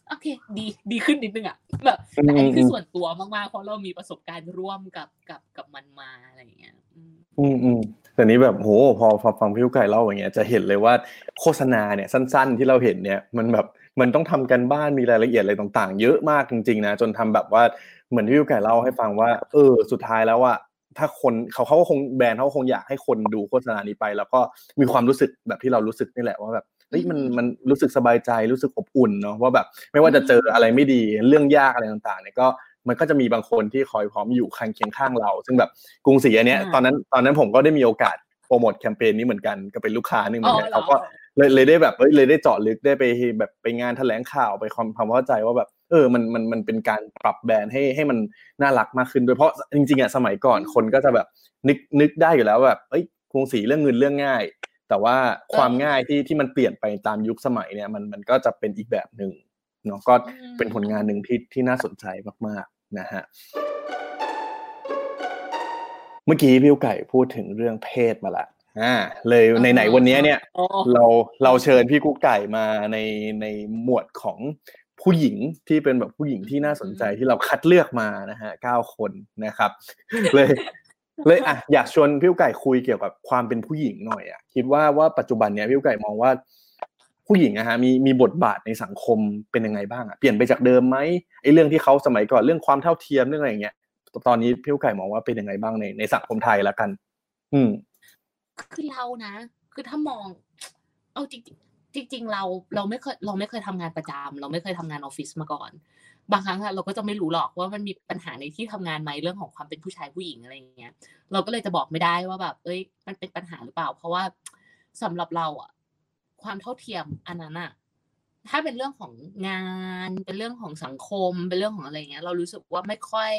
โอเค ดีดีขึ้นนิดนึงอะแบบแต่อันนี้คือส่วนตัวมากๆเพราะเรามีประสบการณ์ร่วมกับกับกับมันมาอะไรอย่างเงี้ย อืมอืมอืม แต่นี้แบบโหพอพอฟังพี่ลูกไก่เล่าอย่างเงี้ยจะเห็นเลยว่าโฆษณาเนี่ยสั้น ๆ ที่เราเห็นเนี่ยมันแบบมันต้องทำกันบ้านมีรายละเอียดอะไรต่างๆ เยอะมากจริงๆนะจนทำแบบว่าเหมือนที่พี่ลูกไก่เล่าให้ฟังว่า เออ สุดท้ายแล้วว่าถ้าคนเขาเขาก็คงแบรนด์เขาก็คงอยากให้คนดูโฆษณานี้ไป แล้วก็มีความรู้สึกแบบที่เรารู้สึกนี่แหละว่าแบบเฮ้ยมันมันรู้สึกสบายใจรู้สึกอบอุ่นเนาะว่าแบบไม่ว่าจะเจออะไรไม่ดีเรื่องยากอะไรต่างๆเนี่ยก็ มันก็จะมีบางคนที่คอยพร้อมอยู่ข้างเคียงข้างเรา ซึ่งแบบกรุงศรีอันเนี้ยอ่าตอนนั้นตอนนั้นผมก็ได้มีโอกาสโปรโมทแคมเปญนี้เหมือนกันก็เป็นลูกค้าหนึ่งเหมือนกันอ๋อเหรอเขาก็เลยเลยได้แบบเอ้ยเลยได้เจาะลึกได้ไปแบบไปงานแถลงข่าวไปความความเข้าใจว่าแบบเออมันมันมันเป็นการปรับแบรนด์ให้ให้มันน่ารักมากขึ้นด้วยเพราะจริงๆอะสมัยก่อนคนก็จะแบบนึกนึกได้อยู่แล้วแบบเอ้ยกรุงศรีเรื่องเงินเรื่องง่าย แต่ว่าความง่ายที่ที่มันเปลี่ยนไปตามยุคสมัยเนี่ยมันมันก็จะเป็นอีกแบบหนึ่ง เนาะก็เป็นผลงานหนึ่งที่ที่น่าสนใจมากๆนะฮะเมื่อกี้พี่ไก่พูดถึงเรื่องเพศมาละอ่าเลยในไหนๆวันนี้เนี่ยอ๋อเราเราเชิญพี่กุ๊กไก่มาในในหมวดของผู้หญิงที่เป็นแบบผู้หญิงที่น่าสนใจที่เราคัดเลือกมานะฮะเก้าคนนะครับ เลยเลยอะอยากชวนพี่กุ๊กไก่คุยเกี่ยวกับความเป็นผู้หญิงหน่อยอะคิดว่าว่าปัจจุบันเนี้ยพี่กุ๊กไก่มองว่า ผู้หญิงอะฮะมีมีบทบาทในสังคมเป็นยังไงบ้างอะเปลี่ยนไปจากเดิมไหมไอ้เรื่องที่เขาสมัยก่อนเรื่องความเท่าเทียมเรื่องอะไรอย่างเงี้ยตอนนี้พี่ไก่มองว่าเป็นยังไงบ้างในในสังคมไทยละกัน อืม คือเรานะ คือถ้ามอง เอาจริงจริงๆเราเราไม่เคยเราไม่เคยทำงานประจำเราไม่เคยทำงานออฟฟิศมาก่อน บางครั้งอะเราก็จะไม่รู้หรอกว่ามันมีปัญหาในที่ทำงานไหมเรื่องของความเป็นผู้ชายผู้หญิงอะไรอย่างเงี้ย เราก็เลยจะบอกไม่ได้ว่าแบบ เอ้ย มันเป็นปัญหาหรือเปล่า เพราะว่าสำหรับเราอะ ความเท่าเทียมอันนั้นอะถ้าเป็นเรื่องของงานเป็นเรื่องของสังคม เป็นเรื่องของอะไรเงี้ย เรารู้สึกว่าไม่ค่อย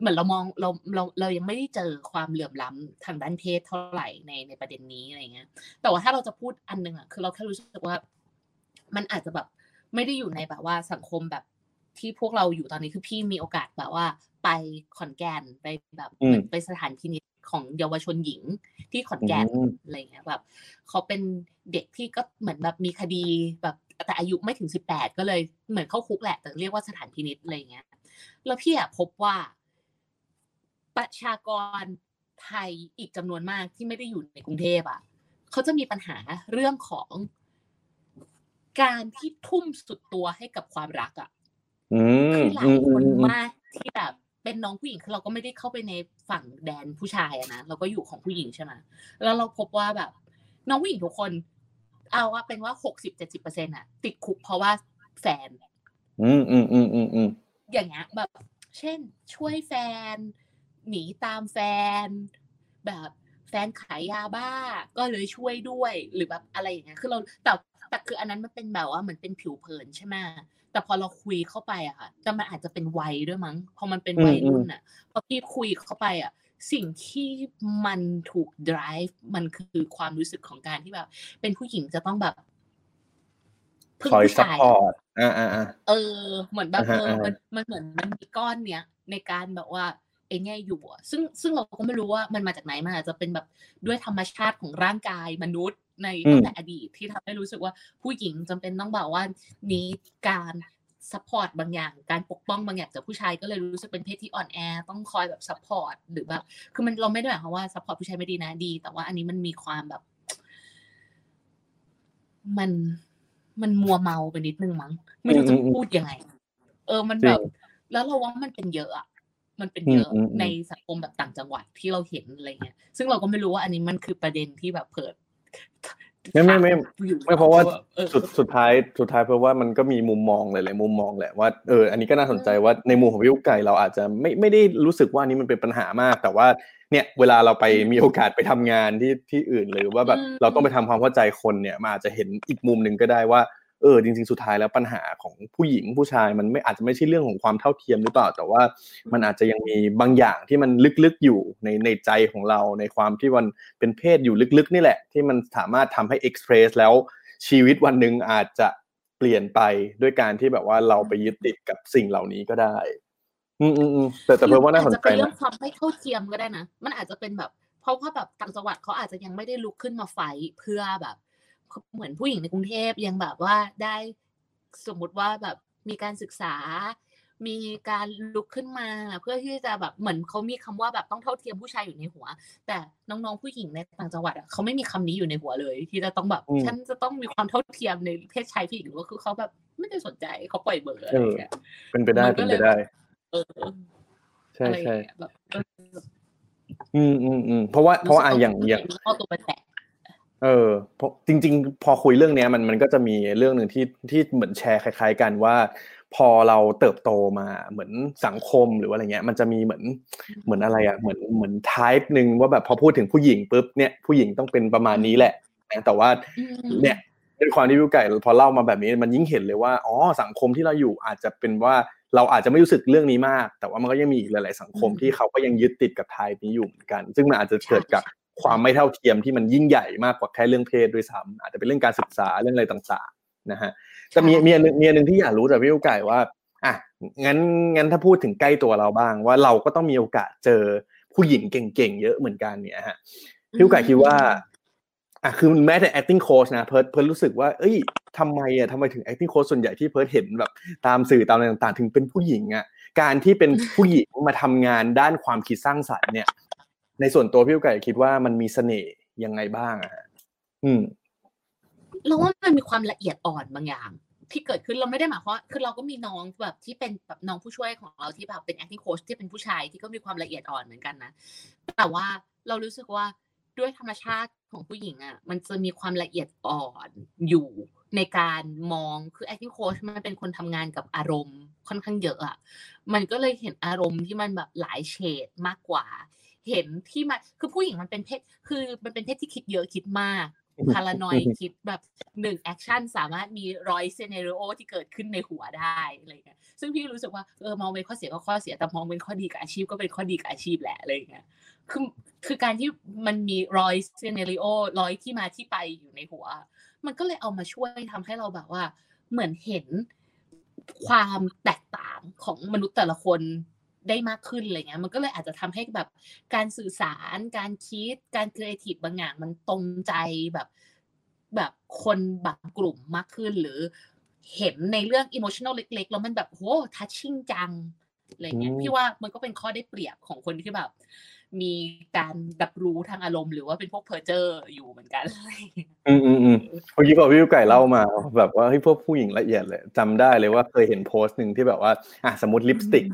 เหมือนเรามองเราเราเรายังไม่ได้เจอความเหลื่อมล้ำทางด้านเพศเท่าไหร่ในในประเด็นนี้อะไรเงี้ย แต่ว่าถ้าเราจะพูดอันหนึ่งอะคือเราแค่รู้สึกว่า มันอาจจะแบบไม่ได้อยู่ในแบบว่าสังคมแบบที่พวกเราอยู่ตอนนี้คือพี่มีโอกาสแบบว่า ไปขอนแก่นไปแบบอืมเหมือนไปสถานพินิจ ของเยาวชนหญิงที่ขอนแก่นอืมอะไรเงี้ยแบบเขาเป็นเด็กที่ก็เหมือนแบบมีคดีแบบแต่อายุไม่ถึงสิบแปดก็เลยเหมือนเข้าคุกแหละ แต่เรียกว่าสถานพินิจอะไรเงี้ยแล้วพี่อะพบว่า ประชากรไทยอีกจำนวนมากที่ไม่ได้อยู่ในกรุงเทพอะเขาจะมีปัญหาเรื่องของการที่ทุ่มสุดตัวให้กับความรักอะอืมคือหลาอืยมคอืนมอืมมากที่แบบ เป็นน้องผู้หญิงคือเราก็ไม่ได้เข้าไปในฝั่งแดนผู้ชายอะนะเราก็อยู่ของผู้หญิงใช่ไหมแล้วเราพบว่าแบบ น้องผู้หญิงทุกคน เอาว่าเป็นว่าหกสิบเจ็ดสิบเปอร์เซ็นต์อะติดคุกเพราะว่าแฟน อืมอืมอืมอืมอืมอย่างเงี้ยแบบ เช่น ช่วยแฟน หนีตามแฟน แบบ แฟนขายยาบ้าก็เลยช่วยด้วย หรือแบบอะไรอย่างเงี้ยคือเราแต่แต่คืออันนั้นมันเป็นแบบว่าเหมือนเป็นผิวเผินใช่ไหมแต่พอเราคุยเข้าไปอะค่ะแต่มันอาจจะเป็นวัยด้วยมั้งพอมันเป็นวัยรุ่นอะพอพี่คุยเข้าไปอะสิ่งที่มันถูก drive มันคือความรู้สึกของการที่แบบ เป็นผู้หญิงจะต้องแบบพึ่งคอยผู้ซัพชายพออะร์ตอ่าอ่าอ่าเออ เหมือนแบบอ่าเอฮะออ่าฮะมันมันเหมือนมันมีก้อนเนี้ยในการแบบว่า ไอ้เนี่ยอยู่อะซึ่งซึ่งเราก็ไม่รู้ว่ามันมาจากไหนมันอาจจะเป็นแบบด้วยธรรมชาติของร่างกายมนุษย์ในตั้งแต่อดีตที่ทำให้รู้สึกว่าผู้หญิงจำเป็นต้องแบบว่า need การ support บางอย่าง การปกป้องบางอย่างจากผู้ชายก็เลยรู้สึกเป็นเพศที่อ่อนแอต้องคอยแบบ support หรือแบบคือมันเราไม่ได้หมายความว่า support ผู้ชายไม่ดีนะดี แต่ว่าอันนี้มันมีความแบบ มันมันมัวเมาไปนิดนึงมั้งไม่รู้จะพูดยังไง เออมันแบบ แล้วเราว่ามันเป็นเยอะอะ มันเป็นเยอะอืมอืมอืมในสังคมแบบต่างจังหวัดที่เราเห็นอะไรเงี้ย ซึ่งเราก็ไม่รู้ว่าอันนี้มันคือประเด็นที่แบบเปิดไม่ไม่ไม่อยู่ไม่เพราะว่าเออสุดสุดท้ายสุดท้ายเพราะว่ามันก็มีมุมมองหลายๆมุมมองแหละว่าเอออันนี้ก็น่าสนใจว่าในมุมของพี่ลูกไก่เราอาจจะไม่ไม่ได้รู้สึกว่าอันนี้มันเป็นปัญหามาก แต่ว่าเนี่ยเวลาเราไปมีโอกาสไปทำงานที่ที่อื่นหรือว่าแบบอืมเราต้องไปทำความเข้าใจคนเนี่ยมันอาจจะเห็นอีกมุมหนึ่งก็ได้ว่า เออจริงๆสุดท้ายแล้วปัญหาของผู้หญิงผู้ชายมันไม่อาจจะไม่ใช่เรื่องของความเท่าเทียมหรือเปล่า แต่ว่ามันอาจจะยังมีบางอย่างที่มันลึกๆอยู่ในในใจของเราในความที่มันเป็นเพศอยู่ลึกๆนี่แหละ ที่มันสามารถทำให้เอ็กซ์เพรสแล้วชีวิตวันหนึ่งอาจจะเปลี่ยนไปด้วยการที่แบบว่าเราไปยึดติดกับสิ่งเหล่านี้ก็ได้ อืมอืมอืมแต่แต่เพิ่มว่าน่าสนอจจะเป็นเรื่องความไม่เท่าเทียมก็ได้นะมันอาจจะเป็นแบบ เพราะว่าแบบต่างจังหวัดเขาอาจจะยังไม่ได้ลุกขึ้นมาไฟเพื่อแบบ เหมือนผู้หญิงในกรุงเทพยังแบบว่าได้สมมุติว่าแบบมีการศึกษา มีการลุกขึ้นมา เพื่อที่จะแบบเหมือนเขามีคำว่าแบบต้องเท่าเทียมผู้ชายอยู่ในหัว แต่น้องๆผู้หญิงในต่างจังหวัดอะเขาไม่มีคำนี้อยู่ในหัวเลย ที่จะต้องแบบอืมฉันจะต้องมีความเท่าเทียมในเพศชายผู้หญิงหรือว่าคือเขาแบบไม่ได้สนใจเขาปล่อยเบอร์อะไรอย่างเงี้ยเป็นไปได้มันก็เป็นเลไปยได้เออใช่อะไรอใช่ย่างเงี้ยแบบก็อืมอืมอืมเพราะว่าเพราะว่าอะอย่างอย่างเอาตัวไปแตะ เออเพราะจริง ๆ พอคุยเรื่องเนี้ยมันมันก็จะมีเรื่องหนึ่งที่ที่เหมือนแชร์คล้ายๆ กันว่า พอเราเติบโตมาเหมือนสังคมหรือว่าอะไรเงี้ย มันจะมีเหมือนเหมือนอะไรอะเหมือนเหมือน type หนึ่งว่าแบบพอพูดถึงผู้หญิงปุ๊บเนี่ยผู้หญิงต้องเป็นประมาณนี้แหละนะแต่ว่าอืมเนี่ยด้วยความที่พี่ไก่พอเล่ามาแบบนี้มันยิ่งเห็นเลยว่าอ๋อสังคมที่เราอยู่อาจจะเป็นว่าเราอาจจะไม่รู้สึกเรื่องนี้มาก แต่ว่ามันก็ยังมีอีกหลาย ๆ สังคมอืมที่เขาก็ยังยึดติดกับไทยนี้อยู่เหมือนกัน ซึ่งมันอาจจะเกิดกับใช่ ความไม่เท่าเทียมที่มันยิ่งใหญ่มากกว่าแค่เรื่องเพศด้วยซ้ำอาจจะเป็นเรื่องการศึกษาเรื่องอะไรต่างๆนะฮะแต่มีมีอันหนึงมีอันหนึงที่อยากรู้จากพี่ไก่ว่าอะงั้นงั้นถ้าพูดถึงใกล้ตัวเราบ้าง ว่าเราก็ต้องมีโอกาสเจอผู้หญิงเก่งๆเยอะเหมือนกันเนี่ยฮะพี่ไก่คิดว่าอะคือแม้แต่ acting coach นะเพิร์ดเพิร์ดรู้สึกว่า เอ้ยทำไมอะทำไมถึง acting coach ส่วนใหญ่ที่เพิร์ดเห็นแบบตามสื่อตามอะไรต่างๆ ถึงเป็นผู้หญิงอะการที่เป็นผู้หญิงมาทำงานด้านความคิดสร้างสรรค์เนี่ย ในส่วนตัวพี่ไก่คิดว่ามันมีเสน่ห์ยังไงบ้างอะฮะอืมเราว่ามันมีความละเอียดอ่อนบางอย่าง ที่เกิดขึ้นเราไม่ได้หมายความคือเราก็มีน้องแบบที่เป็นแบบน้องผู้ช่วยของเราที่แบบเป็น acting coach ที่เป็นผู้ชายที่ก็มีความละเอียดอ่อนเหมือนกันนะแต่ว่าเรารู้สึกว่าด้วยธรรมชาติของผู้หญิงอะมันจะมีความละเอียดอ่อนอยู่ในการมองคือ acting coach มันเป็นคนทำงานกับอารมณ์ค่อนข้างเยอะอะมันก็เลยเห็นอารมณ์ที่มันแบบหลายเฉดมากกว่า เห็นที่มันคือผู้หญิงมันเป็นเพศคือมันเป็นเพศที่คิดเยอะคิดมาก paranoid คิดแบบหนึ่ง action สามารถมีร้อย scenario ที่เกิดขึ้นในหัวได้อะไรเงี้ยซึ่งพี่รู้สึกว่าเออมองเป็นข้อเสียก็ข้อเสียแต่มองเป็นข้อดีกับอาชีพก็เป็นข้อดีกับอาชีพแหละอะไรเงี้ยคือคือการที่มันมีร้อย scenario ร้อยที่มาที่ไปอยู่ในหัว มันก็เลยเอามาช่วยทำให้เราแบบว่า เหมือนเห็นความแตกต่างของมนุษย์แต่ละคน ได้มากขึ้นอะไรเงี้ยมันก็เลยอาจจะทำให้แบบการสื่อสารการคิดการครีเอทีฟบางอย่างมันตรงใจแบบแบบคนบางกลุ่มมากขึ้นหรือเห็นในเรื่องอิโมชัน a ลเล็ก ๆ แล้วมันแบบโหtouching จังอะไรเงี้ยอืมพี่ว่ามันก็เป็นข้อได้เปรียบของคนที่แบบ มีการรับรู้ทางอารมณ์หรือว่าเป็นพวกเพอร์เจอร์อยู่เหมือนกันอะไรเงี้ยอืมอืมอืมเมื่อกี้พอพี่ไก่เล่ามา แบบว่าเฮ้ยพวกผู้หญิงละเอียดเลยจำได้เลยว่าเคยเห็นโพสต์หนึ่งที่แบบว่าอะสมมติลิปสติก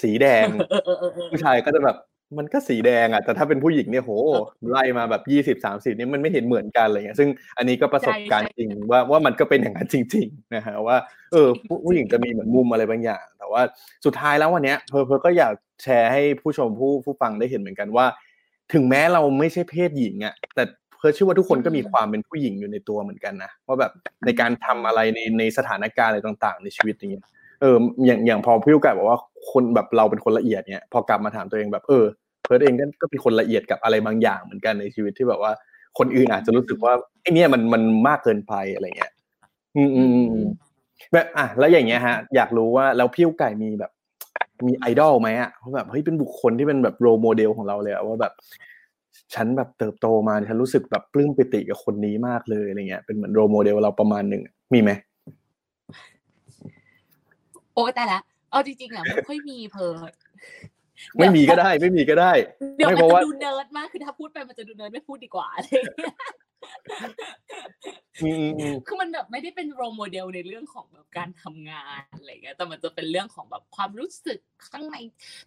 สีแดงเออเออเออเออผู้ชายก็จะแบบมันก็สีแดงอะ แต่ถ้าเป็นผู้หญิงเนี่ยโหไล่มาแบบยี่สิบสามสิบนี่มันไม่เห็นเหมือนกันอะไรเงี้ย ซึ่งอันนี้ก็ประสบการณ์จริงว่าว่ามันก็เป็นอย่างนั้นจริง ๆ นะฮะว่าเออผู้ผู้หญิงจะมีเหมือนมุมอะไรบางอย่าง แต่ว่าสุดท้ายแล้ววันเนี้ยเพอเพอก็อยากแชร์ให้ผู้ชมผู้ผู้ฟังได้เห็นเหมือนกันว่า ถึงแม้เราไม่ใช่เพศหญิงอะแต่เพื่อเชื่อว่าทุกคนก็มีความเป็นผู้หญิงอยู่ในตัวเหมือนกันนะว่าแบบในการทำอะไรในในสถานการณ์อะไรต่าง ๆ ในชีวิตอย่างเงี้ยเอออย่างอย่างพอพี่ลูกไก่บอกว่า คนแบบเราเป็นคนละเอียดเนี่ยพอกลับมาถามตัวเองแบบเออเพิร์ดเองก็ก็เป็นคนละเอียดกับอะไรบางอย่างเหมือนกันในชีวิตที่แบบว่า คนอื่นอาจจะรู้สึกว่าไอ้เนี่ยมันมันมากเกินไปอะไรเงี้ยอืมอืมอืมแบบอะแล้วอย่างเงี้ยฮะ อยากรู้ว่าแล้วพี่ลูกไก่มีแบบ มีไอดอลไหมอะเพราะแบบเฮ้ยเป็นบุคคลที่เป็นแบบ role model ของเราเลยว่าแบบ ฉันแบบเติบโตมาฉันรู้สึกแบบปลื้มปิติกับคนนี้มากเลยอะไรเงี้ยเป็นเหมือน role model เราประมาณหนึ่งมีไหมโอ้แต่ละ เอาจริงๆอะไม่ค่อยมีเพิร์ดไม่มีก็ได้ ไม่มีก็ได้ เดี๋ยวไม่มันเพราะจะว่าดูเนิร์ดมากคือถ้าพูดไปมันจะดูเนิร์ดไม่พูดดีกว่าอะไรอย่างเงี้ยอืมอืมอืมคือมันแบบไม่ได้เป็น role model ในเรื่องของแบบการทำงานอะไรเงี้ยแต่มันจะเป็นเรื่องของแบบความรู้สึกข้างใน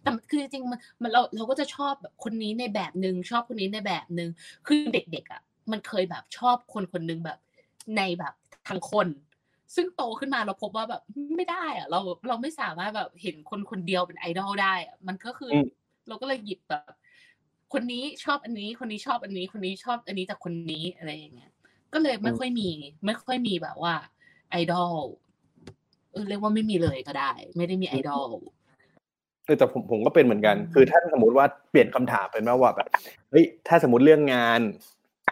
แต่มันคือจริงๆมันมันเราเราก็จะชอบแบบคนนี้ในแบบหนึ่งชอบคนนี้ในแบบหนึ่งคือเด็กๆอะมันเคยแบบชอบคนคนหนึ่งแบบในแบบทางคน ซึ่งโตขึ้นมาเราพบว่าแบบไม่ได้อะเราเราไม่สามารถแบบเห็นคนคนเดียวเป็นไอดอลได้อะมันก็คืออมเราก็เลยหยิบแบบ คนนี้ชอบอันนี้ คนนี้ชอบอันนี้ คนนี้ชอบอันนี้จากคนนี้อะไรอย่างเงี้ย ก็เลยไม่ค่อยมี ไม่ค่อยมีแบบว่า ไอดอลเออเรียกว่าไม่มีเลยก็ได้ ไม่ได้มีไอดอลเออแต่ผมผมก็เป็นเหมือนกัน คือถ้าสมมติว่าเปลี่ยนคำถามเป็นว่าว่าแบบเฮ้ยถ้าสมมติเรื่องงาน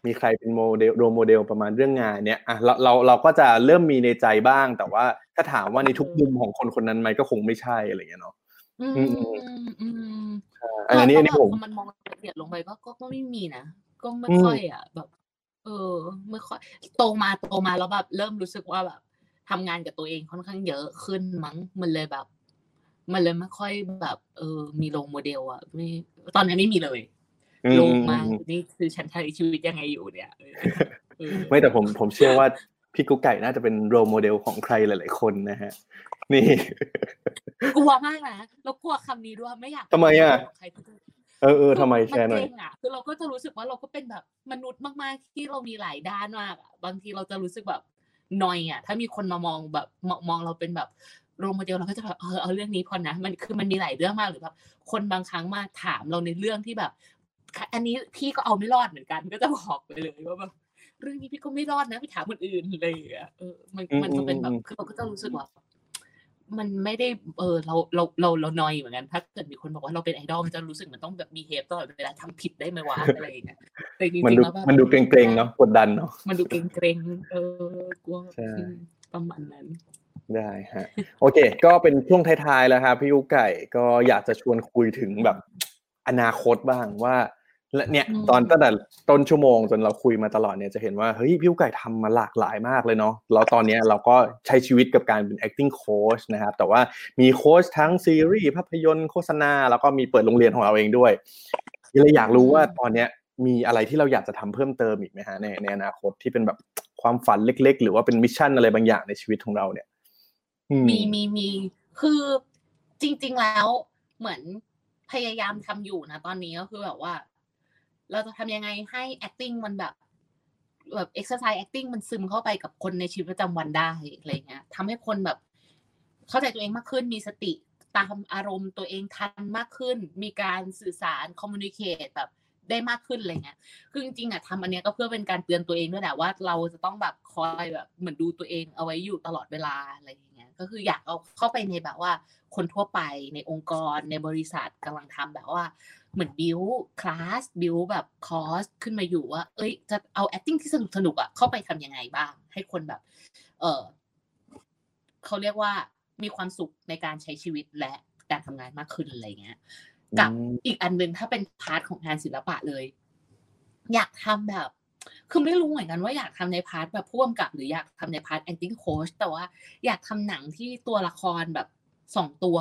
มีใครเป็น model role model ประมาณเรื่องงานเนี้ยอะเราเราเราก็จะเริ่มมีในใจบ้าง แต่ว่าถ้าถามว่าในทุกมุมของคนคนนั้นไหมก็คงไม่ใช่อะไรอย่างเงี้ยเนาะอืมอืมอืมอันนี้อันนี้พผอมแบบพอมันมองละเอียดลงไปก็ก็ก็ไม่มีนะก็ไม่อืมค่อยอะแบบ เออไม่ค่อยโตมาโตมาแล้วแบบเริ่มรู้สึกว่าแบบทำงานกับตัวเองค่อนข้างเยอะขึ้นมั้งมันเลยแบบ มันเลยไม่ค่อยแบบ เออ มีโรงโมเดลอะไม่ตอนนี้ไม่มีเลยอืมโล่งอืมมากอืมนี่คือฉันใช้ชีวิตยังไงอยู่เนี่ยเออเออไม่แต่ผมผมเชื่อว่าพี่กุ๊กไก่น่าจะเป็นโรโมเดลของใครหลาย ๆ คนนะฮะ นี่กลัวมากนะแล้วกลัวคำนี้ด้วยไม่อยากทำไมอะใครพูดเออเออทำไมคือแชร์หน่อยเกรงอะคือเราก็จะรู้สึกว่าเราก็เป็นแบบมนุษย์มาก ๆ ที่เรามีหลายด้านมากอะบางทีเราจะรู้สึกแบบนอยอะ ถ้ามีคนมามองแบบมองมองเราเป็นแบบ role model เราก็จะแบบเออเอาเรื่องนี้พอนะมันคือมันมีหลายเรื่องมากหรือแบบคนบางครั้งมาถามเราในเรื่องที่แบบ อันนี้พี่ก็เอาไม่รอดเหมือนกัน ก็จะบอกไปเลยว่าแบบเรื่องนี้พี่ก็ไม่รอดนะไปถามคนอื่นเลยอะเออมันอืมมันจะเป็นแบอืบมคือเราก็จะรู้สึกว่ามันไม่ได้เออเราเราเราเรานอยเหมือนกัน ถ้าเกิดมีคนบอกว่าเราเป็นไอดอลมันจะรู้สึกเหมันต้องแบบมีเฮปตลอดเวลาทำผิดได้ไหมวะอะไรอย่างเงี้ยแต่จริงมันๆดูแล้วแบบมันดูเกรงๆเนาะกดดันเนาะมันดูเกรงๆเออกลัวใช่อืมประมาณนั้นได้ฮะโอเค ก็เป็นช่วงท้ายๆแล้วครับพี่กุ๊กไก่ก็อยากจะชวนคุยถึงแบบอนาคตบ้างว่า และเนี่ยอืมตอนตั้งแต่ต้นชั่วโมงจนเราคุยมาตลอดเนี่ยจะเห็นว่าเฮ้ยพี่กุ๊กไก่ทำมาหลากหลายมากเลยเนาะแล้วตอนเนี้ยเราก็ใช้ชีวิตกับการเป็น acting coach นะครับแต่ว่ามีโค้ชทั้งซีรีส์ภาพยนตร์โฆษณา แล้วก็มีเปิดโรงเรียนของเราเองด้วยเลยอยากรู้ว่าตอนเนี้ยมีอะไรที่เราอยากจะทำเพิ่มเติมอีกไหมฮะในในอนาคตที่เป็นแบบความฝันเล็ก ๆ หรือว่าเป็น mission อะไรบางอย่างในชีวิตของเราเนี่ยอืมีมีมีคือจริง ๆแล้วเหมือนพยายามทำอยู่นะตอนนี้ก็คือแบบว่า เราจะทำยังไงให้ acting มันแบบแบบ exercise acting มันซึมเข้าไปกับคนในชีวิตประจำวันได้อะไรเงี้ยทำให้คนแบบ เข้าใจตัวเองมากขึ้นมีสติตามอารมณ์ตัวเองทันมากขึ้น มีการสื่อสาร communicate แบบได้มากขึ้นอะไรเงี้ย คือจริงๆอะทำอันเนี้ยก็เพื่อเป็นการเตือนตัวเองด้วยแหละว่าเราจะต้องแบบคอยแบบเหมือนดูตัวเองเอาไว้อยู่ตลอดเวลาอะไรอย่างเงี้ย ก็คืออยากเอาเข้าไปในแบบว่า คนทั่วไปในองค์กรในบริษัทกำลังทำแบบว่า เหมือนบิวคลาสบิวแบบคอร์สขึ้นมาอยู่ว่า เอ้ย จะเอา acting ที่สนุกสนุกๆอะเข้าไปทำยังไงบ้าง ให้คนแบบ เออเขาเรียกว่ามีความสุขในการใช้ชีวิตและการทำงานมากขึ้นอะไรเงี้ย กับอืมอีกอันหนึ่งถ้าเป็น part ของงานศิลปะเลย อยากทำแบบ คือไม่รู้เหมือนกันว่าอยากทำใน part แบบผู้กำกับหรืออยากทำใน part acting coach แต่ว่าอยากทำหนังที่ตัวละครแบบสองตัว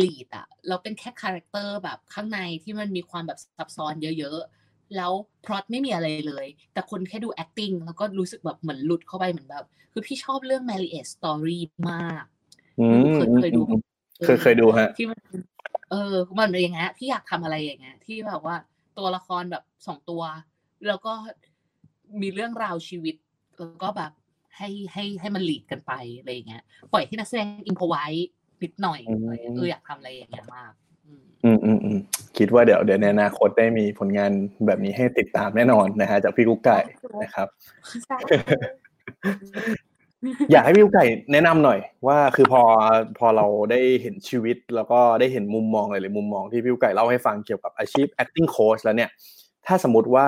lead อะเราเป็นแค่ character แบบข้างในที่มันมีความแบบซับซ้อนเยอะๆ แล้วพล็อตไม่มีอะไรเลย แต่คนแค่ดู acting แล้วก็รู้สึกแบบเหมือนหลุดเข้าไปเหมือนแบบ คือพี่ชอบเรื่อง Marriage Story มากอืมเคยเคยดูอืมเคยเคยดูฮะที่มันเออมันเป็นอย่างเงี้ยพี่อยากทำอะไรอย่างเงี้ยที่แบบว่าตัวละครแบบสองตัว แล้วก็มีเรื่องราวชีวิตแล้วก็แบบให้ให้ให้มันหลีดกันไปอะไรอย่างเงี้ยปล่อยให้นักแสดงอินพไว้นิดหน่อยอืมเอออยากทำอะไรอย่างเงี้ยมากอือืมอืมอืมคิดว่าเดี๋ยวเดี๋ยวในอนาคตได้มีผลงานแบบนี้ให้ติดตามแน่นอนนะฮะจากพี่กุ๊กไก่นะครับ อยากให้พี่กุ๊กไก่แนะนำหน่อย ว่าคือพอพอเราได้เห็นชีวิต แล้วก็ได้เห็นมุมมองหลายๆมุมมองที่พี่กุ๊กไก่เล่าให้ฟังเกี่ยวกับอาชีพ acting coach แล้วเนี่ย ถ้าสมมติว่า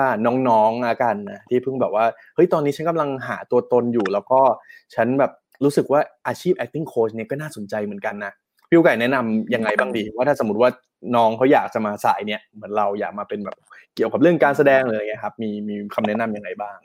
น้องๆอากันนะที่เพิ่งแบบว่าเฮ้ยตอนนี้ฉันกำลังหาตัวตนอยู่แล้วก็ฉันแบบรู้สึกว่าอาชีพ acting coach เนี่ยก็น่าสนใจเหมือนกันนะพี่ไก่แนะนำยังไงบ้างดี ว่าถ้าสมมติว่าน้องเขาอยากจะมาสายเนี่ยเหมือนเราอยากมาเป็นแบบเกี่ยวกับเรื่องการแสดงเลยไงครับ มีมีคำแนะนํำยังไงบ้าง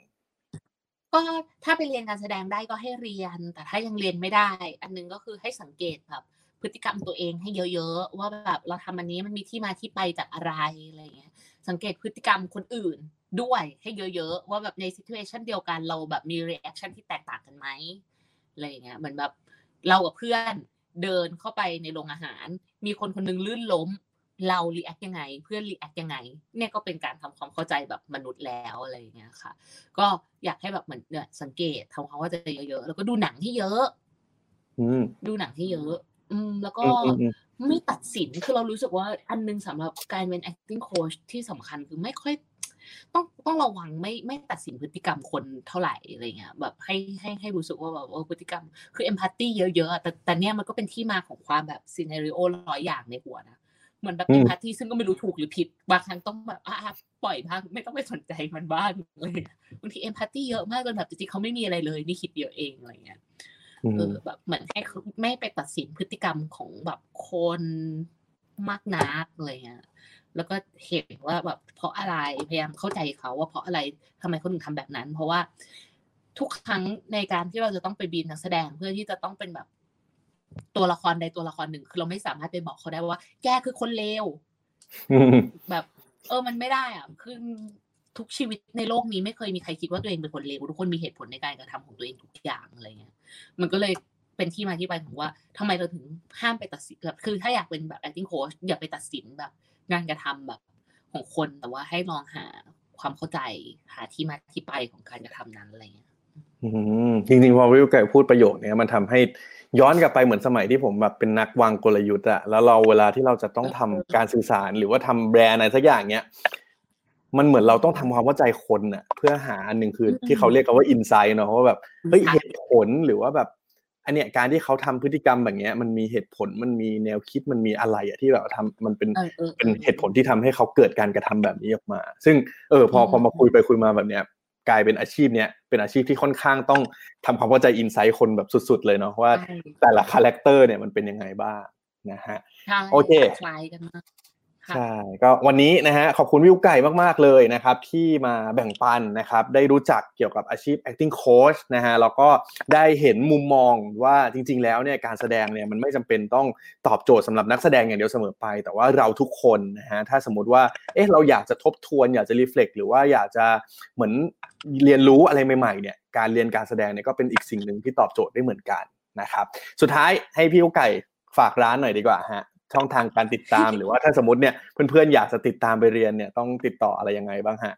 ก็ถ้าไปเรียนการแสดงได้ก็ให้เรียน แต่ถ้ายังเรียนไม่ได้ อันนึงก็คือให้สังเกตแบบพฤติกรรมตัวเองให้เยอะๆว่าแบบเราทำอันนี้มันมีที่มาที่ไปจากอะไรอะไรเงี้ย สังเกตพฤติกรรมคนอื่นด้วยให้เยอะๆ ว่าแบบใน situation เดียวกันเราแบบมี reaction ที่แตกต่างกันไหมอะไรเงี้ยเหมือนแบบเรากับเพื่อนเดินเข้าไปในโรงอาหาร มีคนคนนึงลื่นล้ม เรา react ยังไง เพื่อน react ยังไง เนี่ยก็เป็นการทำความเข้าใจแบบมนุษย์แล้วอะไรอย่างเงี้ยค่ะ ก็อยากให้แบบเหมือนเนี่ยสังเกตทำความเข้าใจเยอะๆแล้วก็ดูหนังที่เยอะอืมดูหนังที่เยอะ อืมแล้วก็อืมอืมไม่ตัดสินคือเรารู้สึกว่าอันนึงสำหรับการเป็น acting coach ที่สำคัญคือไม่ค่อยต้องต้องระวังไม่ไม่ตัดสินพฤติกรรมคนเท่าไหร่อะไรเงี้ยแบบให้ให้ให้รู้สึกว่าแบบเออพฤติกรรม คือ empathy เยอะๆอะแต่แต่เนี่ยมันก็เป็นที่มาของความแบบ scenario ร้อยอย่างในหัวนะเหมือนแบบอืม empathy ซึ่งก็ไม่รู้ถูกหรือผิดบางครั้งต้องแบบอะปล่อยบ้างไม่ต้องไปสนใจมันบ้างอะไรเลยบางที empathy เยอะมากจนแบบจริงๆเขาไม่มีอะไรเลยนี่คิดเดียวเองอะไรเงี้ยอื เอมอแบบเหมือนให้เขาไม่ไปตัดสินพฤติกรรมของแบบคนมากนักอะไรเงี้ยแล้วก็เห็นว่าแบบเพราะอะไรพยายามเข้าใจเขาว่าเพราะอะไรทำไมเขาถึงทำแบบนั้น เพราะว่าทุกครั้งในการที่เราจะต้องไปบีนนักแสดงเพื่อที่จะต้องเป็นแบบตัวละครใดตัวละครหนึ่ง คือเราไม่สามารถไปบอกเขาได้ว่า แกคือคนเลวอืมแบบ เออมันไม่ได้อะคือทุกชีวิตในโลกนี้ไม่เคยมีใครคิดว่าตัวเองเป็นคนเลวทุกคนมีเหตุผลในการกระทำของตัวเองทุกอย่างอะไรเงี้ย มันก็เลยเป็นที่มาที่ไปของว่าทำไมเราถึงห้ามไปตัดสินแบบคือถ้าอยากเป็นแบบ acting coach อย่าไปตัดสินแบบงานกระทำแบบของคนแต่ว่าให้ลองหาความเข้าใจหาที่มาที่ไปของการกระทำนั้นอะไรเงี้ยอืมจริงๆพอวิวไก่พูดประโยคเนี้ยมันทำให้ย้อนกลับไปเหมือนสมัยที่ผมแบบเป็นนักวางกลยุทธ์อะแล้วเราเวลาที่เราจะต้องทำการสื่อสารหรือว่าทำแบรนด์อะไรสักอย่างเนี้ย มันเหมือนเราต้องทำความเข้าใจคนอะเพื่อหาอันหนึ่งคือที่เขาเรียกกันว่าอินไซต์เนาะว่าแบบเฮ้ยเหตุผลหรือว่าแบบอันเนี้ยการที่เขาทำพฤติกรรมแบบเนี้ยมันมีเหตุผลมันมีแนวคิดมันมีอะไรอะที่แบบทำมันเป็นเออเออเป็นเหตุผลที่ทำให้เขาเกิดการกระทำแบบนี้ออกมา ซึ่งเออพออืมพอมาคุยไปคุยมาแบบเนี้ยกลายเป็นอาชีพเนี้ยเป็นอาชีพที่ค่อนข้างต้องทำความเข้าใจ insight คนแบบสุด ๆ เลยเนาะว่าใช่แต่ละ character เนี่ยมันเป็นยังไงบ้างนะฮะใช่โอเคคล้ายกันมากค่ะ ใช่ก็วันนี้นะฮะขอบคุณวิวไก่มากๆเลยนะครับที่มาแบ่งปันนะครับได้รู้จักเกี่ยวกับอาชีพ acting coach นะฮะแล้วก็ได้เห็นมุมมองว่าจริง ๆ แล้วเนี่ยการแสดงเนี่ยมันไม่จำเป็นต้องตอบโจทย์สำหรับนักแสดงอย่างเดียวเสมอไป แต่ว่าเราทุกคนนะฮะถ้าสมมติว่าเอ๊ะเราอยากจะทบทวน อยากจะรีเฟล็กหรือว่าอยากจะเหมือนเรียนรู้อะไรใหม่ๆเนี่ยการเรียนการแสดงเนี่ยก็เป็นอีกสิ่งหนึ่งที่ตอบโจทย์ได้เหมือนกันนะครับสุดท้ายให้พี่กุ๊กไก่ฝากร้านหน่อยดีกว่าฮะ ช่องทางการติดตามหรือว่าถ้าสมมติเนี่ยเพื่อนๆอยากจะติดตามไปเรียนเนี่ยต้องติดต่ออะไรยังไงบ้างฮะ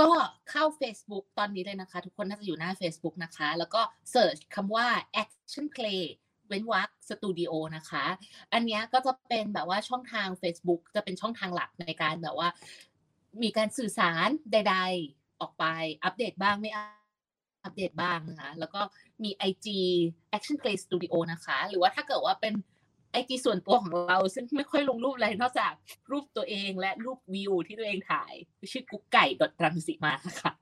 ก็เข้า Facebook ตอนนี้เลยนะคะ ทุกคนน่าจะอยู่หน้า Facebook นะคะ แล้วก็เสิร์ชคำว่า action play เว้นวรรคสตูดิโอนะคะ อันนี้ก็จะเป็นแบบว่าช่องทาง Facebook จะเป็นช่องทางหลักในการแบบว่า มีการสื่อสารใด ๆ ออกไปอัปเดตบ้างไม่อัปเดตบ้างนะคะ แล้วก็มี IG Action Play Studio นะคะ หรือว่าถ้าเกิดว่าเป็น IG ส่วนตัวของเราซึ่งไม่ค่อยลงรูปอะไรนอกจากรูปตัวเองและรูปวิวที่ตัวเองถ่าย ชื่อกุ๊กไก่ดรังสีมาค่ะ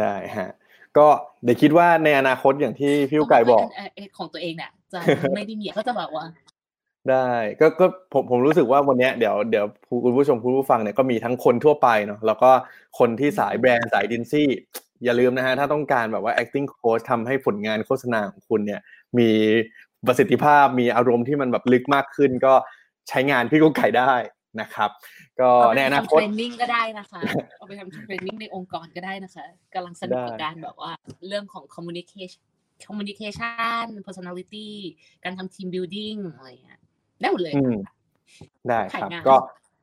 ได้ฮะก็เดี๋ยวคิดว่าในอนาคตอย่างที่พี่กุ๊กไก่บอกเเของตัวเองเนี่ยจะไม่ได้มีก็จะแบบว่าได้ก็ก็ผมผมรู้สึกว่าวันเนี้ยเดี๋ยวเดี๋ยวคุณผู้ชมคุณผู้ฟังเนี่ยก็มีทั้งคนทั่วไปเนาะแล้วก็คนที่สายแบรนด์สายดินซี่ อย่าลืมนะฮะถ้าต้องการแบบว่า acting coach ทำให้ผลงานโฆษณาของคุณเนี่ย มี ประสิทธิภาพมีอารมณ์ที่มันแบบลึกมากขึ้น ก็ใช้งานพี่กุ๊กไก่ได้นะครับ ก็เอาไปในอนาทำคตเทรนนิ่งก็ได้นะคะเอาไปทำเทรนนิ่งในองค์กรก็ได้นะคะกำลังสนุกกับได้การแบบว่าเรื่องของ communication communication personality การทำ team building อะไรอย่างเงี้ยได้หมดเลยอืมได้ครับขายงานก็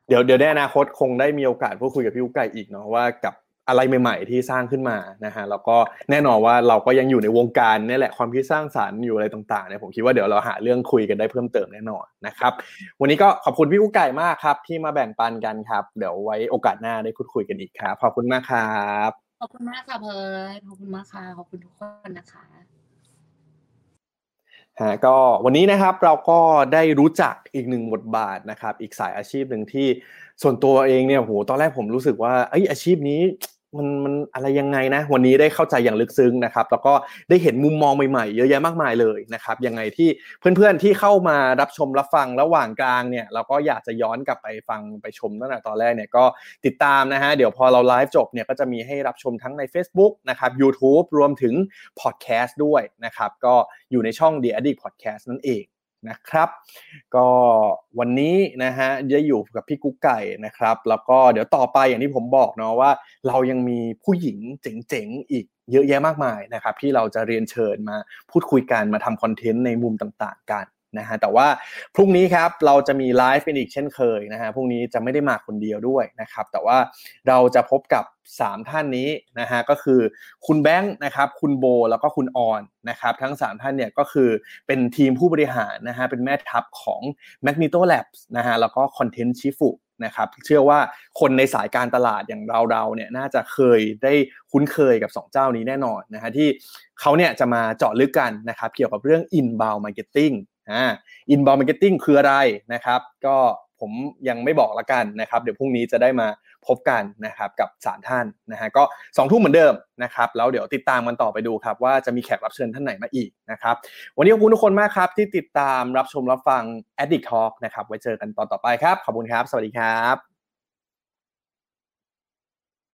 เดี๋ยวเดี๋ยวในอนาคตคงได้มีโอกาสพูดคุยกับพี่กุ๊กไก่อีกเนาะว่ากับ อะไรใหม่ ๆ ที่สร้างขึ้นมานะฮะแล้วก็แน่นอนว่าเราก็ยังอยู่ในวงการนี่แหละความคิดสร้างสารรค์อยู่อะไรต่างๆเนี่ยผมคิดว่าเดี๋ยวเราหาเรื่องคุยกันได้เพิ่มเติมแน่นอนนะครับ วันนี้ก็ขอบคุณพี่กุ๊กไก่มากครับ ที่มาแบ่งปันกันครับ เดี๋ยวไว้โอกาสหน้าได้พูดคุยกันอีกครับขอบคุณมากครับขอบคุณมากค่ะเพิร์ดขอบคุณมากค่ะขอบคุณทุกคนนะคะฮะก็วันนี้นะครับเราก็ได้รู้จักอีกหนึ่งบทบาทนะครับ อีกสายอาชีพหนึ่งที่ส่วนตัวเองเนี่ยโหตอนแรกผมรู้สึกว่าไอ้ยอาชีพนี้ มันมันอะไรยังไงนะ วันนี้ได้เข้าใจอย่างลึกซึ้งนะครับ แล้วก็ได้เห็นมุมมองใหม่ๆ เยอะแยะมากมายเลยนะครับ ยังไงที่เพื่อนๆที่เข้ามารับชมรับฟังระหว่างกลางเนี่ย เราก็อยากจะย้อนกลับไปฟังไปชมตั้งแต่ตอนแรกเนี่ยก็ติดตามนะฮะ เดี๋ยวพอเราไลฟ์จบเนี่ยก็จะมีให้รับชมทั้งใน Facebook นะครับ YouTube รวมถึงพอดแคสต์ด้วยนะครับ ก็อยู่ในช่อง The Addict Podcast นั่นเอง นะครับ ก็วันนี้นะฮะจะอยู่กับพี่กุ๊กไก่นะครับ แล้วก็เดี๋ยวต่อไปอย่างที่ผมบอกเนาะว่า เรายังมีผู้หญิงเจ๋งๆอีกเยอะแยะมากมายนะครับ ที่เราจะเรียนเชิญมาพูดคุยกันมาทำคอนเทนต์ในมุมต่างๆกัน นะฮะแต่ว่าพรุ่งนี้ครับเราจะมีไลฟ์เป็นอีกเช่นเคยนะฮะพรุ่งนี้จะไม่ได้มาคนเดียวด้วยนะครับแต่ว่าเราจะพบกับ 3 ท่านนี้นะฮะก็คือคุณแบงค์นะครับคุณโบแล้วก็คุณออนนะครับทั้ง 3 ท่านเนี่ยก็คือเป็นทีมผู้บริหารนะฮะเป็นแม่ทัพของ Magneto Labs นะฮะแล้วก็ Content Chief นะครับเชื่อว่าคนในสายการตลาดอย่างเราเราเนี่ยน่าจะเคยได้คุ้นเคยกับ 2 เจ้านี้แน่นอนนะฮะที่เขาเนี่ยจะมาเจาะลึกกันนะครับเกี่ยวกับเรื่อง inbound marketing อ่า inbound marketing คืออะไรนะครับ ก็ผมยังไม่บอกละกันนะครับ เดี๋ยวพรุ่งนี้จะได้มาพบกันนะครับกับสามท่านนะฮะก็สองทุ่มเหมือนเดิมนะครับแล้วเดี๋ยวติดตามกันต่อไปดูครับ ว่าจะมีแขกรับเชิญท่านไหนมาอีกนะครับ วันนี้ขอบคุณทุกคนมากครับที่ติดตามรับชมรับฟัง Addict Talk นะครับไว้เจอกันตอนต่อไปครับ ขอบคุณครับ สวัสดีครับ